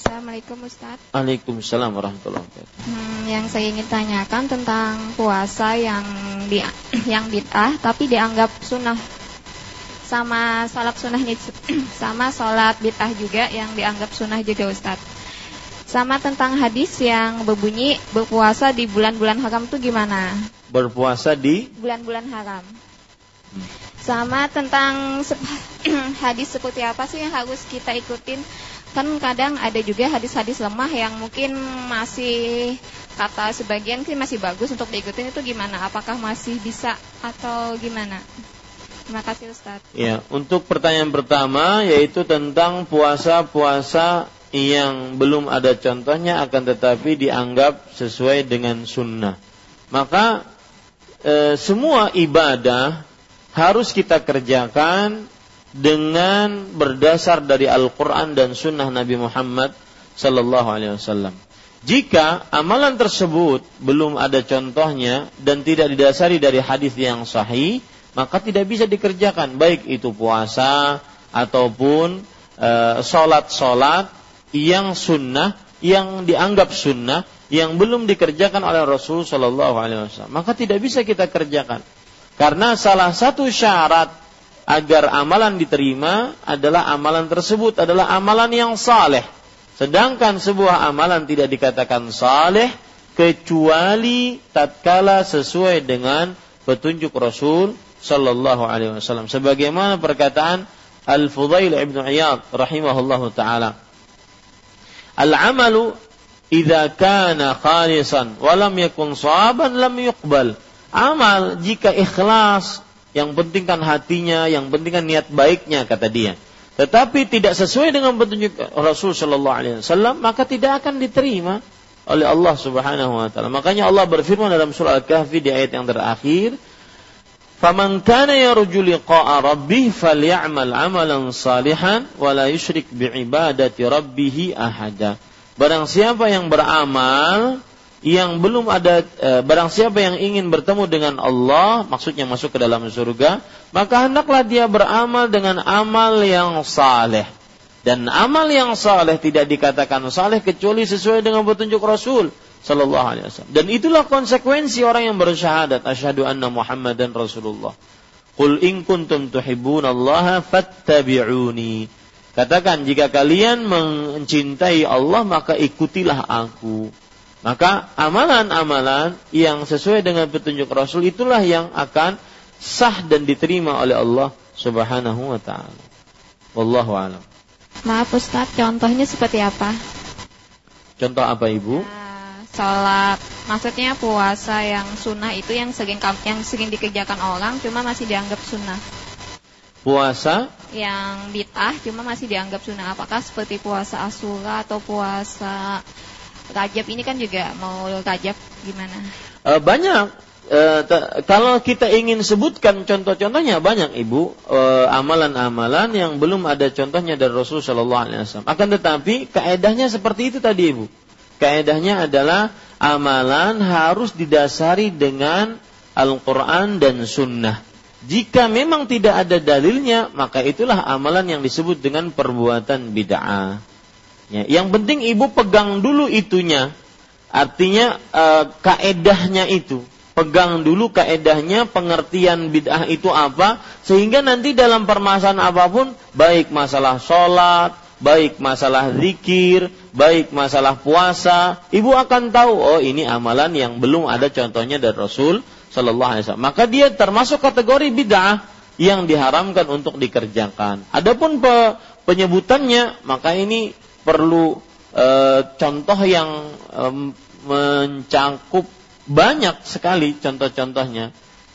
Assalamualaikum Ustaz. Waalaikumsalam warahmatullahi wabarakatuh. Hmm, yang saya ingin tanyakan tentang puasa yang di yang bid'ah tapi dianggap sunnah sama salat sunnahnya sama salat bid'ah juga yang dianggap sunnah juga Ustaz. Sama tentang hadis yang berbunyi berpuasa di bulan-bulan haram itu gimana? Berpuasa di bulan-bulan haram. Sama tentang hadis seperti apa sih yang harus kita ikutin? Kan kadang ada juga hadis-hadis lemah yang mungkin masih kata sebagian sih masih bagus untuk diikutin itu gimana? Apakah masih bisa atau gimana? Terima kasih Ustaz. Ya, untuk pertanyaan pertama yaitu tentang puasa-puasa yang belum ada contohnya akan tetapi dianggap sesuai dengan sunnah. Maka e, semua ibadah harus kita kerjakan dengan berdasar dari Al-Quran dan Sunnah Nabi Muhammad Sallallahu Alaihi Wasallam. Jika amalan tersebut belum ada contohnya dan tidak didasari dari hadis yang sahih, maka tidak bisa dikerjakan. Baik itu puasa ataupun e, solat-solat yang sunnah yang dianggap sunnah yang belum dikerjakan oleh Rasul Shallallahu Alaihi Wasallam. Maka tidak bisa kita kerjakan. Karena salah satu syarat agar amalan diterima adalah amalan tersebut adalah amalan yang saleh. Sedangkan sebuah amalan tidak dikatakan saleh kecuali tatkala sesuai dengan petunjuk Rasul sallallahu alaihi wasallam. Sebagaimana perkataan Al-Fudail Ibn Iyad rahimahullahu taala. Al-amalu idza kana khalisan wa lam yakun sawaban lam yuqbal. Amal jika ikhlas, yang penting kan hatinya, yang penting kan niat baiknya kata dia. Tetapi tidak sesuai dengan petunjuk Rasul Shallallahu Alaihi Wasallam maka tidak akan diterima oleh Allah Subhanahu Wa Taala. Makanya Allah berfirman dalam surah Al-Kahfi di ayat yang terakhir, "Faman kana yarju liqa'a rabbih falyamal 'amalan salihan wa la yusyrik bi'ibadati rabbih ahada." Barang siapa yang beramal yang belum ada e, barang siapa yang ingin bertemu dengan Allah maksudnya masuk ke dalam surga maka hendaklah dia beramal dengan amal yang saleh dan amal yang saleh tidak dikatakan saleh kecuali sesuai dengan petunjuk Rasul Sallallahu Alaihi Wasallam. Dan itulah konsekuensi orang yang bersyahadat asyhadu anna Muhammadan Rasulullah. Qul in kuntum Allah fattabi'uni. Katakan jika kalian mencintai Allah maka ikutilah aku. Maka amalan-amalan yang sesuai dengan petunjuk Rasul itulah yang akan sah dan diterima oleh Allah Subhanahu wa taala. Wallahu alam. Maaf Ustaz, contohnya seperti apa? Contoh apa Ibu? Nah sholat maksudnya puasa yang sunnah itu yang sering yang sering dikerjakan orang cuma masih dianggap sunnah puasa yang bid'ah cuma masih dianggap sunnah apakah seperti puasa asura atau puasa rajab ini kan juga mau rajab gimana? E, banyak. E, kalau kita ingin sebutkan contoh-contohnya banyak ibu. E, amalan-amalan yang belum ada contohnya dari Rasul Shallallahu Alaihi Wasallam. Akan tetapi kaedahnya seperti itu tadi ibu. Kaedahnya adalah amalan harus didasari dengan Al-Quran dan Sunnah. Jika memang tidak ada dalilnya, maka itulah amalan yang disebut dengan perbuatan bid'ah. Ya, yang penting ibu pegang dulu itunya, artinya e, kaedahnya itu. Pegang dulu kaedahnya, pengertian bid'ah itu apa, sehingga nanti dalam permasalahan apa pun, baik masalah sholat, baik masalah zikir, baik masalah puasa, ibu akan tahu oh ini amalan yang belum ada contohnya dari Rasul Shallallahu Alaihi Wasallam. Maka dia termasuk kategori bid'ah yang diharamkan untuk dikerjakan. Adapun pe, penyebutannya, maka ini perlu e, contoh yang e, mencakup banyak sekali contoh-contohnya.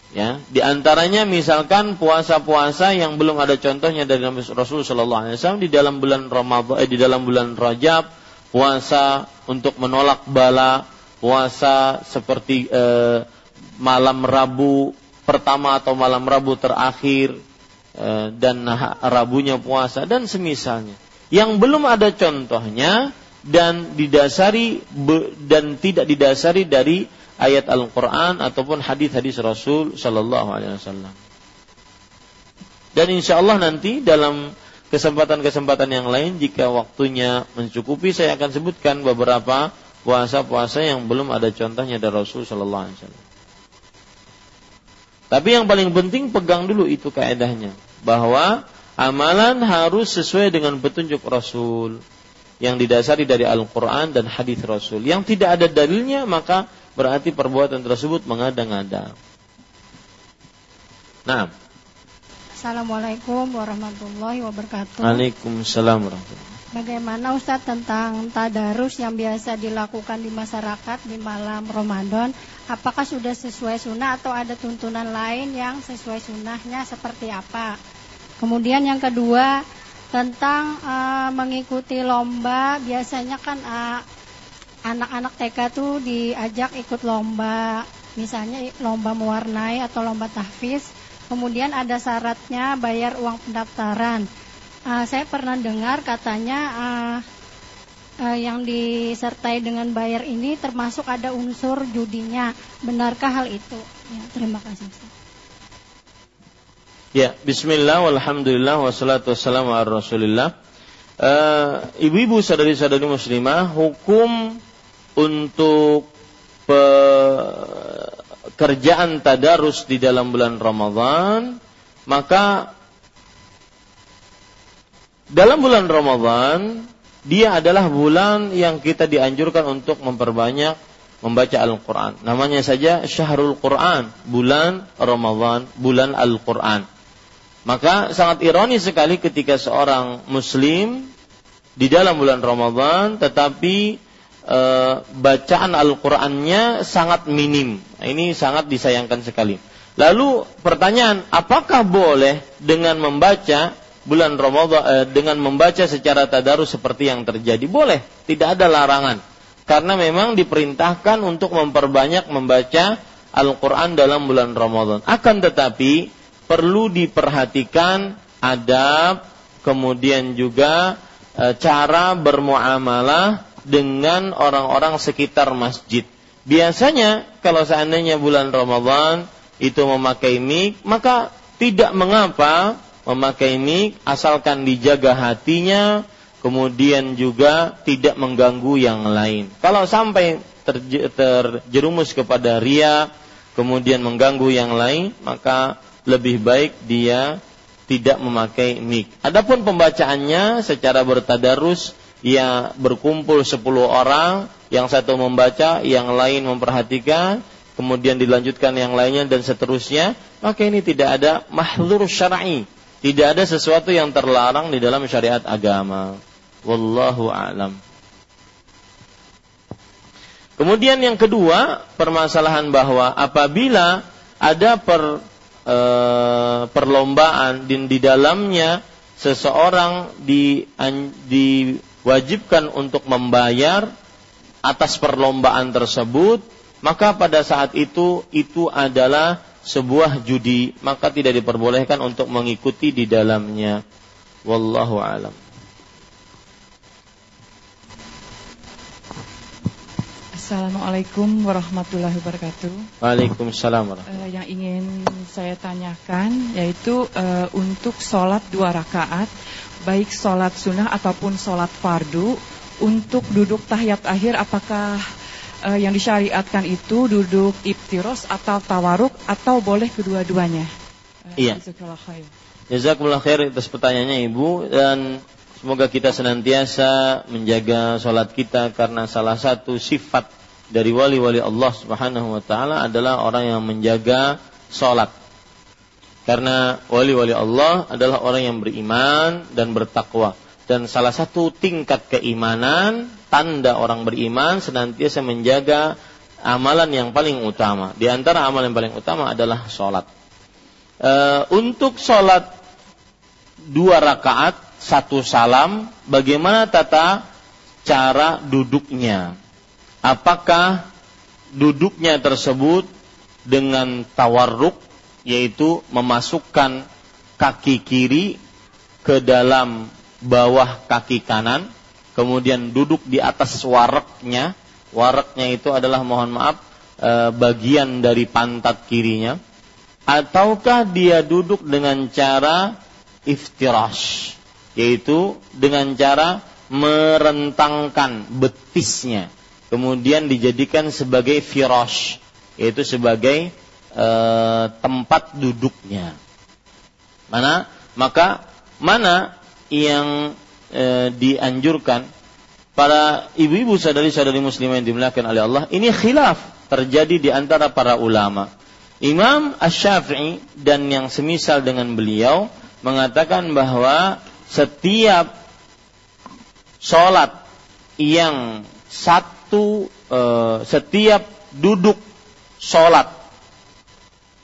Ya, di antaranya misalkan puasa-puasa yang belum ada contohnya dari Nabi Rasul Shallallahu Alaihi Wasallam di dalam bulan Ramadan, eh, di dalam bulan Rajab, puasa untuk menolak bala, puasa seperti eh, malam Rabu pertama atau malam Rabu terakhir eh, dan Rabunya puasa dan semisalnya. Yang belum ada contohnya dan didasari dan tidak didasari dari ayat Al-Quran ataupun hadis-hadis Rasul Sallallahu Alaihi Wasallam. Dan insya Allah nanti dalam kesempatan-kesempatan yang lain jika waktunya mencukupi saya akan sebutkan beberapa puasa-puasa yang belum ada contohnya dari Rasul Sallallahu Alaihi Wasallam. Tapi yang paling penting pegang dulu itu kaedahnya bahwa amalan harus sesuai dengan petunjuk Rasul yang didasari dari Al-Quran dan hadis Rasul. Yang tidak ada dalilnya maka berarti perbuatan tersebut mengada-ngada. Nah. Assalamualaikum warahmatullahi wabarakatuh. Waalaikumsalam warahmatullahi Bagaimana Ustadz tentang tadarus yang biasa dilakukan di masyarakat di malam Ramadan? Apakah sudah sesuai sunnah atau ada tuntunan lain yang sesuai sunnahnya seperti apa? Kemudian yang kedua tentang uh, mengikuti lomba, biasanya kan uh, anak-anak TK tuh diajak ikut lomba, misalnya lomba mewarnai atau lomba tahfiz. Kemudian ada syaratnya bayar uang pendaftaran. Uh, saya pernah dengar katanya uh, uh, yang disertai dengan bayar ini termasuk ada unsur judinya. Benarkah hal itu? Ya, terima kasih. Ya, Bismillah, walhamdulillah, wassalatu wassalamu ala rasulillah. Ibu-ibu sadari-sadari muslimah, hukum untuk pekerjaan tadarus di dalam bulan Ramadan, maka dalam bulan Ramadan dia adalah bulan yang kita dianjurkan untuk memperbanyak membaca Al-Quran. Namanya saja Syahrul Quran, bulan Ramadan, bulan Al-Quran. Maka sangat ironis sekali ketika seorang Muslim di dalam bulan Ramadan, tetapi e, bacaan Al-Qur'annya sangat minim. Ini sangat disayangkan sekali. Lalu pertanyaan, apakah boleh dengan membaca bulan Ramadan e, dengan membaca secara tadarus seperti yang terjadi? Boleh, tidak ada larangan. Karena memang diperintahkan untuk memperbanyak membaca Al-Qur'an dalam bulan Ramadan. Akan tetapi perlu diperhatikan adab kemudian juga e, cara bermuamalah dengan orang-orang sekitar masjid. Biasanya kalau seandainya bulan Ramadan itu memakai mic, maka tidak mengapa memakai mic asalkan dijaga hatinya, kemudian juga tidak mengganggu yang lain. Kalau sampai terjerumus kepada ria, kemudian mengganggu yang lain, maka lebih baik dia tidak memakai mic. Adapun pembacaannya secara bertadarus ya berkumpul 10 orang, yang satu membaca, yang lain memperhatikan, kemudian dilanjutkan yang lainnya dan seterusnya, maka ini tidak ada mahzur syar'i, tidak ada sesuatu yang terlarang di dalam syariat agama. Wallahu a'lam. Kemudian yang kedua, permasalahan bahwa apabila ada per, e, perlombaan di, di dalamnya seseorang di, di wajibkan untuk membayar atas perlombaan tersebut, maka pada saat itu itu adalah sebuah judi, maka tidak diperbolehkan untuk mengikuti di dalamnya. Wallahu alam. Assalamualaikum warahmatullahi wabarakatuh. Waalaikumsalam uh, Yang ingin saya tanyakan yaitu uh, untuk sholat dua rakaat baik sholat sunnah ataupun sholat fardu untuk duduk tahiyat akhir apakah uh, yang disyariatkan itu duduk ibtiros atau tawaruk atau boleh kedua-duanya? Uh, iya. Jazakumullah khair atas pertanyaannya Ibu dan semoga kita senantiasa menjaga sholat kita karena salah satu sifat dari wali-wali Allah Subhanahu wa taala adalah orang yang menjaga sholat karena wali-wali Allah adalah orang yang beriman dan bertakwa. Dan salah satu tingkat keimanan, tanda orang beriman senantiasa menjaga amalan yang paling utama. Di antara amalan yang paling utama adalah sholat. E, untuk sholat dua rakaat, satu salam, bagaimana tata cara duduknya? Apakah duduknya tersebut dengan tawarruk, yaitu memasukkan kaki kiri ke dalam bawah kaki kanan, kemudian duduk di atas wareknya, waraknya itu adalah mohon maaf e, bagian dari pantat kirinya ataukah dia duduk dengan cara iftirash yaitu dengan cara merentangkan betisnya kemudian dijadikan sebagai firash yaitu sebagai e, tempat duduknya mana maka mana yang e, dianjurkan para ibu-ibu sadari-sadari muslimah yang dimuliakan oleh Allah, ini khilaf terjadi di antara para ulama. Imam Ash-Syafi'i dan yang semisal dengan beliau mengatakan bahwa setiap sholat yang satu uh, setiap duduk sholat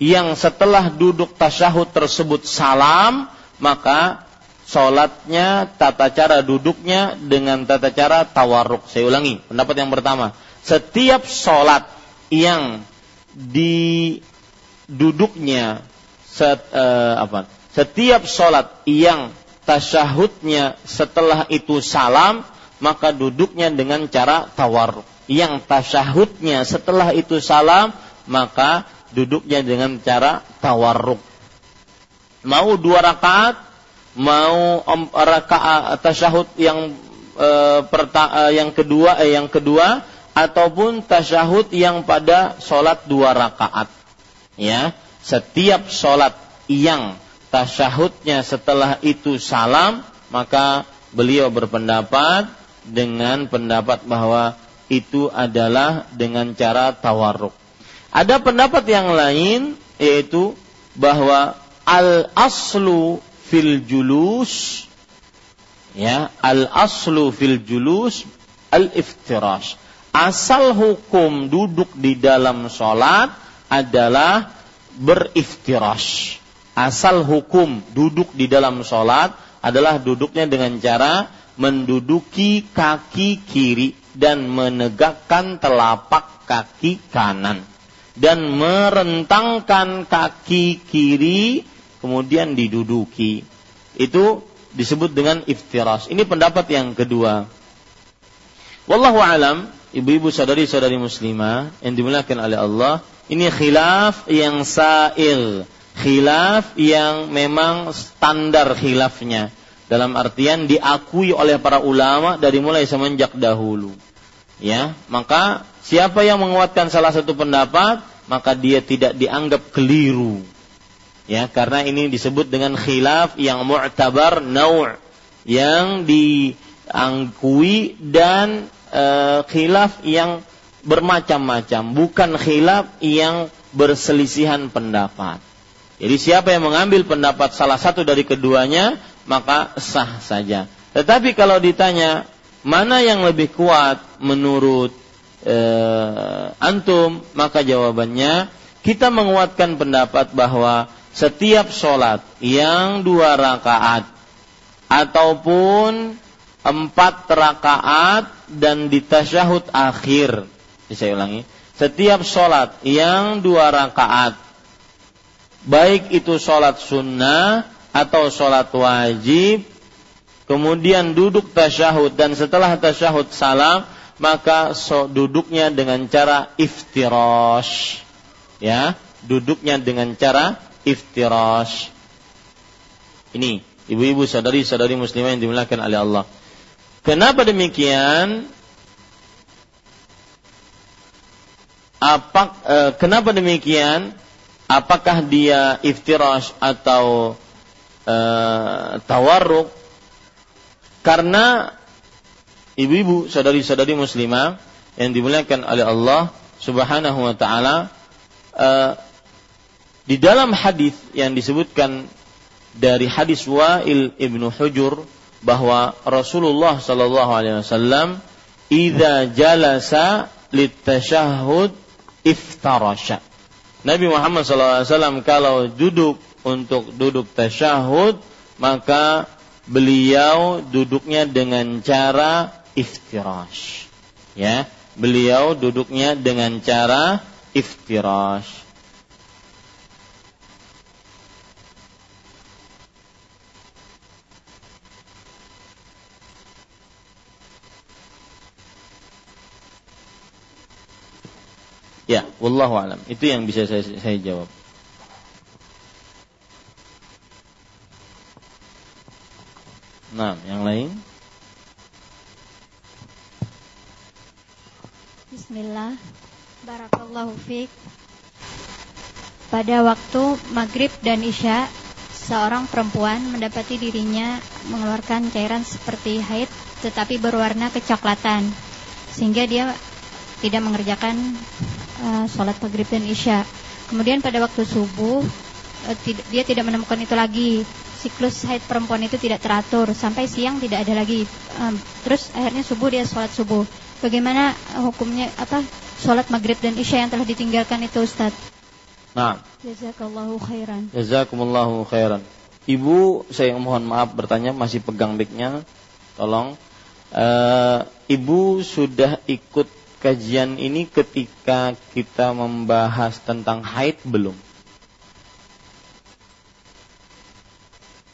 yang setelah duduk tasyahud tersebut salam maka sholatnya, tata cara duduknya dengan tata cara tawarruk. Saya ulangi, pendapat yang pertama. Setiap sholat yang di duduknya set, uh, apa? Setiap sholat yang tasyahudnya setelah itu salam, maka duduknya dengan cara tawarruk. Yang tasyahudnya setelah itu salam, maka duduknya dengan cara tawarruk. Mau dua rakaat, mau rakaat tasyahud yang e, perta, e, yang kedua e, yang kedua ataupun tasyahud yang pada sholat dua rakaat ya setiap sholat yang tasyahudnya setelah itu salam maka beliau berpendapat dengan pendapat bahwa itu adalah dengan cara tawarruk. Ada pendapat yang lain yaitu bahwa al aslu fil julus ya al aslu fil julus al iftirash asal hukum duduk di dalam sholat adalah beriftirash. Asal hukum duduk di dalam sholat adalah duduknya dengan cara menduduki kaki kiri dan menegakkan telapak kaki kanan dan merentangkan kaki kiri kemudian diduduki. Itu disebut dengan iftiras. Ini pendapat yang kedua. Wallahu alam, ibu-ibu sadari-sadari muslimah yang dimuliakan oleh Allah, ini khilaf yang sa'il, khilaf yang memang standar khilafnya. Dalam artian diakui oleh para ulama dari mulai semenjak dahulu. Ya, maka siapa yang menguatkan salah satu pendapat, maka dia tidak dianggap keliru. Ya karena ini disebut dengan khilaf yang mu'tabar nau' yang diangkui dan e, khilaf yang bermacam-macam. Bukan khilaf yang berselisihan pendapat jadi siapa yang mengambil pendapat salah satu dari keduanya maka sah saja tetapi kalau ditanya mana yang lebih kuat menurut e, antum maka jawabannya kita menguatkan pendapat bahwa setiap sholat yang dua rakaat ataupun empat rakaat dan di tasyahud akhir. Saya ulangi. Setiap sholat yang dua rakaat, baik itu sholat sunnah atau sholat wajib, kemudian duduk tasyahud dan setelah tasyahud salam, maka duduknya dengan cara iftirash. Ya, duduknya dengan cara iftirash. Ini ibu-ibu sadari-sadari muslimah yang dimuliakan oleh Allah. Kenapa demikian? Apa eh, kenapa demikian? Apakah dia iftirash atau eh, tawarruk? Karena ibu-ibu sadari-sadari muslimah yang dimuliakan oleh Allah Subhanahu wa taala eh, di dalam hadis yang disebutkan dari hadis Wa'il ibnu Hujur bahwa Rasulullah Shallallahu Alaihi Wasallam idza jalasa litashahud iftarasha. Nabi Muhammad SAW kalau duduk untuk duduk tasyahud maka beliau duduknya dengan cara iftirash. Ya, beliau duduknya dengan cara iftirash. Ya, wallahu alam. Itu yang bisa saya, saya jawab. Nah, yang lain? Bismillah. Barakallahu fiik. Pada waktu maghrib dan isya, seorang perempuan mendapati dirinya mengeluarkan cairan seperti haid tetapi berwarna kecoklatan sehingga dia tidak mengerjakan uh, sholat maghrib dan isya. Kemudian pada waktu subuh uh, dia tidak menemukan itu lagi. Siklus haid perempuan itu tidak teratur sampai siang tidak ada lagi. Um, terus akhirnya subuh dia sholat subuh. Bagaimana hukumnya apa sholat maghrib dan isya yang telah ditinggalkan itu Ustaz? Nah. Jazakallahu khairan. Jazakumullahu khairan. Ibu, saya mohon maaf bertanya masih pegang mic-nya. Tolong. Uh, ibu sudah ikut kajian ini ketika kita membahas tentang haid belum?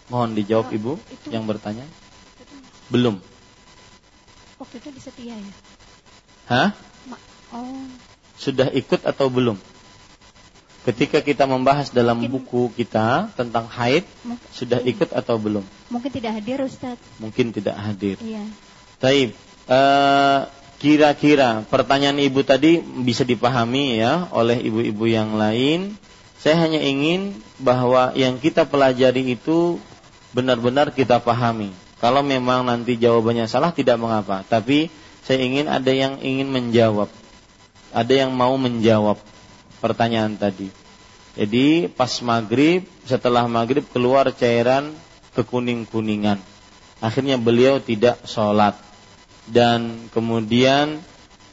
Mohon dijawab oh, Ibu itu, yang bertanya. Itu, belum. Waktu itu di setia ya? Hah? Ma oh. Sudah ikut atau belum? Ketika kita membahas dalam mungkin, buku kita tentang haid, mungkin, sudah ikut atau belum? Mungkin tidak hadir Ustaz. Mungkin tidak hadir. Iya. Taib. Uh, Kira-kira pertanyaan ibu tadi bisa dipahami ya oleh ibu-ibu yang lain. Saya hanya ingin bahwa yang kita pelajari itu benar-benar kita pahami. Kalau memang nanti jawabannya salah tidak mengapa, tapi saya ingin ada yang ingin menjawab. Ada yang mau menjawab pertanyaan tadi. Jadi pas maghrib, setelah maghrib keluar cairan kekuning-kuningan. Akhirnya beliau tidak sholat dan kemudian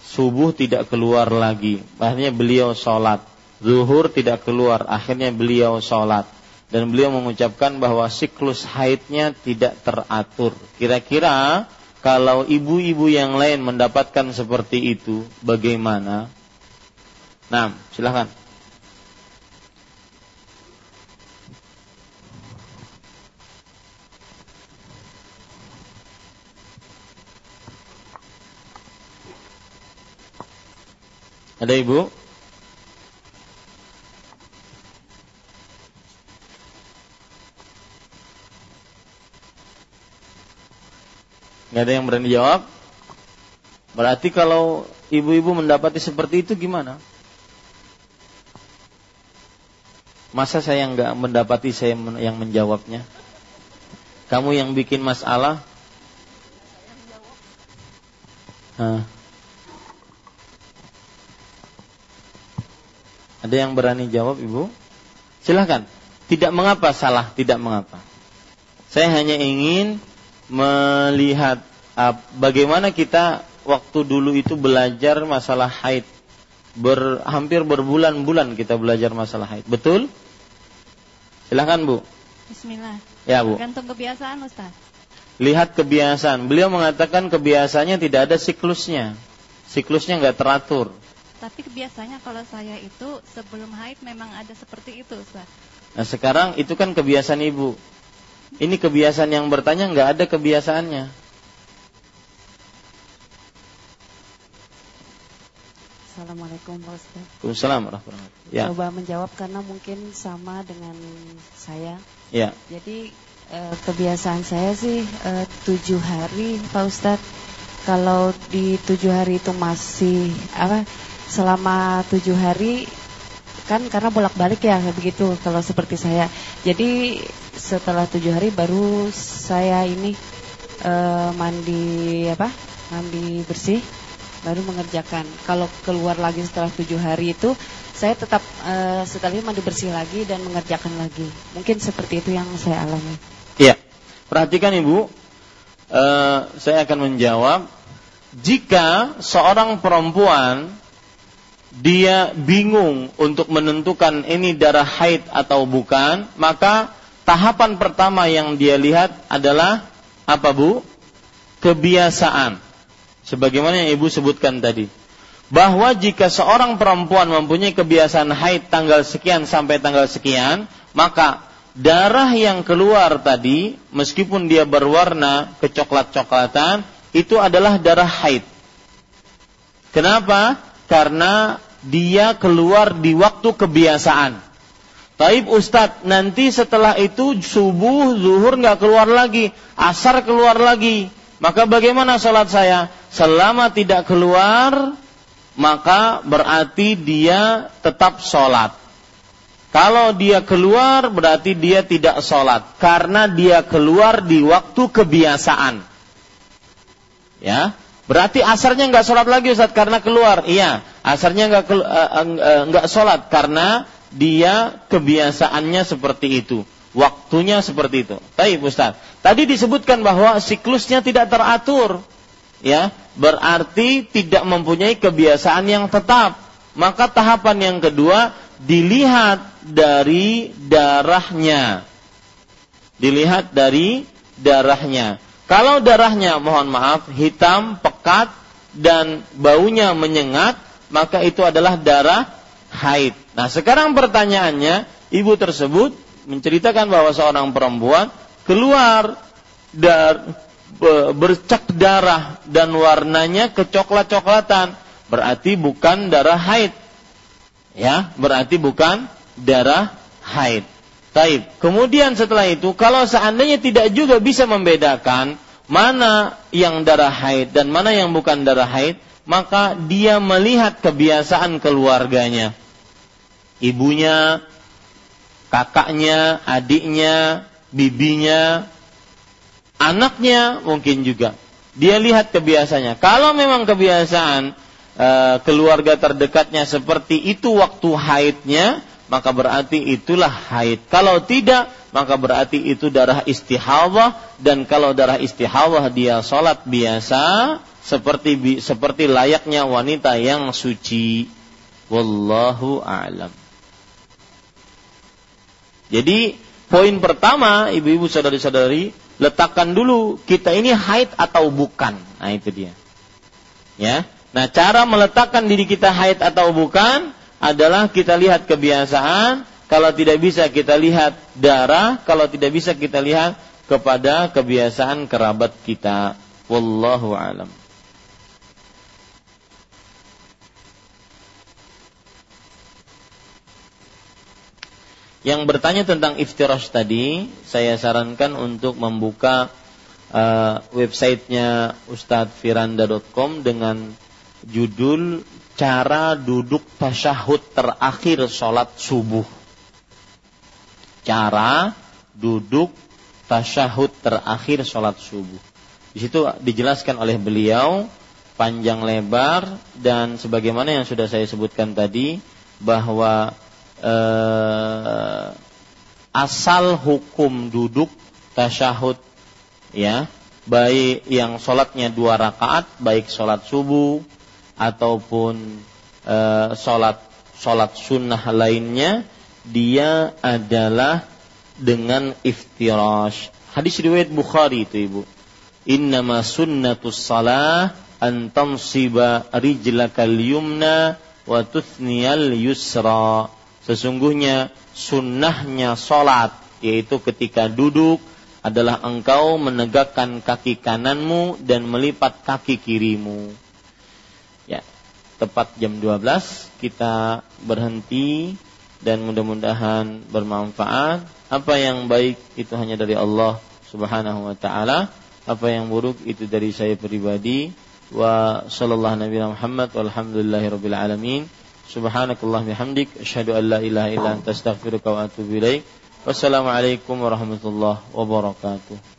subuh tidak keluar lagi. Akhirnya beliau sholat. Zuhur tidak keluar. Akhirnya beliau sholat. Dan beliau mengucapkan bahwa siklus haidnya tidak teratur. Kira-kira kalau ibu-ibu yang lain mendapatkan seperti itu, bagaimana? Nah, silahkan. Ada ibu? Gak ada yang berani jawab? Berarti kalau ibu-ibu mendapati seperti itu gimana? Masa saya nggak mendapati saya yang menjawabnya? Kamu yang bikin masalah? Hah. Ada yang berani jawab Ibu? Silahkan. Tidak mengapa salah, tidak mengapa. Saya hanya ingin melihat uh, bagaimana kita waktu dulu itu belajar masalah haid. Ber, hampir berbulan-bulan kita belajar masalah haid. Betul? Silahkan Bu. Bismillah. Ya Bu. Gantung kebiasaan Ustaz. Lihat kebiasaan. Beliau mengatakan kebiasaannya tidak ada siklusnya. Siklusnya nggak teratur. Tapi biasanya kalau saya itu sebelum haid memang ada seperti itu, Ustaz. Nah sekarang itu kan kebiasaan ibu. Ini kebiasaan yang bertanya nggak ada kebiasaannya. Assalamualaikum Pak Ustaz. Waalaikumsalam warahmatullahi Ya. Coba menjawab karena mungkin sama dengan saya. Ya. Jadi eh, kebiasaan saya sih eh, tujuh hari Pak Ustadz. Kalau di tujuh hari itu masih apa selama tujuh hari kan karena bolak-balik ya begitu kalau seperti saya. Jadi setelah tujuh hari baru saya ini uh, mandi apa mandi bersih baru mengerjakan. Kalau keluar lagi setelah tujuh hari itu saya tetap uh, setelah mandi bersih lagi dan mengerjakan lagi. Mungkin seperti itu yang saya alami. Iya. Perhatikan Ibu, uh, saya akan menjawab jika seorang perempuan dia bingung untuk menentukan ini darah haid atau bukan, maka tahapan pertama yang dia lihat adalah apa Bu? Kebiasaan. Sebagaimana yang Ibu sebutkan tadi. Bahwa jika seorang perempuan mempunyai kebiasaan haid tanggal sekian sampai tanggal sekian, maka darah yang keluar tadi, meskipun dia berwarna kecoklat-coklatan, itu adalah darah haid. Kenapa? Karena dia keluar di waktu kebiasaan. Taib Ustadz, nanti setelah itu subuh, zuhur nggak keluar lagi, asar keluar lagi. Maka bagaimana sholat saya? Selama tidak keluar, maka berarti dia tetap sholat. Kalau dia keluar berarti dia tidak sholat karena dia keluar di waktu kebiasaan. Ya, berarti asarnya nggak sholat lagi Ustaz karena keluar. Iya, asarnya nggak uh, uh, nggak sholat karena dia kebiasaannya seperti itu, waktunya seperti itu. Tapi Ustaz, tadi disebutkan bahwa siklusnya tidak teratur, ya, berarti tidak mempunyai kebiasaan yang tetap. Maka tahapan yang kedua dilihat dari darahnya. Dilihat dari darahnya. Kalau darahnya mohon maaf hitam, pekat dan baunya menyengat, maka itu adalah darah haid. Nah, sekarang pertanyaannya, ibu tersebut menceritakan bahwa seorang perempuan keluar dar, bercak darah dan warnanya kecoklat-coklatan, berarti bukan darah haid. Ya, berarti bukan darah haid. Taib. Kemudian setelah itu, kalau seandainya tidak juga bisa membedakan mana yang darah haid dan mana yang bukan darah haid, maka dia melihat kebiasaan keluarganya. Ibunya, kakaknya, adiknya, bibinya, anaknya mungkin juga. Dia lihat kebiasaannya. Kalau memang kebiasaan e, keluarga terdekatnya seperti itu waktu haidnya, maka berarti itulah haid. Kalau tidak, maka berarti itu darah istihadah dan kalau darah istihadah dia sholat biasa seperti seperti layaknya wanita yang suci. Wallahu a'lam. Jadi poin pertama ibu-ibu saudari-saudari letakkan dulu kita ini haid atau bukan. Nah itu dia. Ya. Nah cara meletakkan diri kita haid atau bukan adalah kita lihat kebiasaan, kalau tidak bisa kita lihat darah, kalau tidak bisa kita lihat kepada kebiasaan kerabat kita. Wallahu alam. Yang bertanya tentang iftirash tadi, saya sarankan untuk membuka uh, websitenya ustadzfiranda.com dengan judul cara duduk tasyahud terakhir sholat subuh. Cara duduk tasyahud terakhir sholat subuh. Di situ dijelaskan oleh beliau panjang lebar dan sebagaimana yang sudah saya sebutkan tadi bahwa eh, asal hukum duduk tasyahud ya baik yang sholatnya dua rakaat baik sholat subuh ataupun e, sholat sholat sunnah lainnya dia adalah dengan iftirash. Hadis riwayat Bukhari itu ibu. Innama sunnatus salah an tansiba rijlakal yumna wa tuthniyal yusra. Sesungguhnya sunnahnya sholat yaitu ketika duduk adalah engkau menegakkan kaki kananmu dan melipat kaki kirimu tepat jam 12 kita berhenti dan mudah-mudahan bermanfaat. Apa yang baik itu hanya dari Allah Subhanahu wa taala, apa yang buruk itu dari saya pribadi. Wa sallallahu nabi Muhammad walhamdulillahirabbil alamin. Subhanakallah bihamdik asyhadu an la ilaha illa anta astaghfiruka wa atubu ilaik. Wassalamualaikum warahmatullahi wabarakatuh.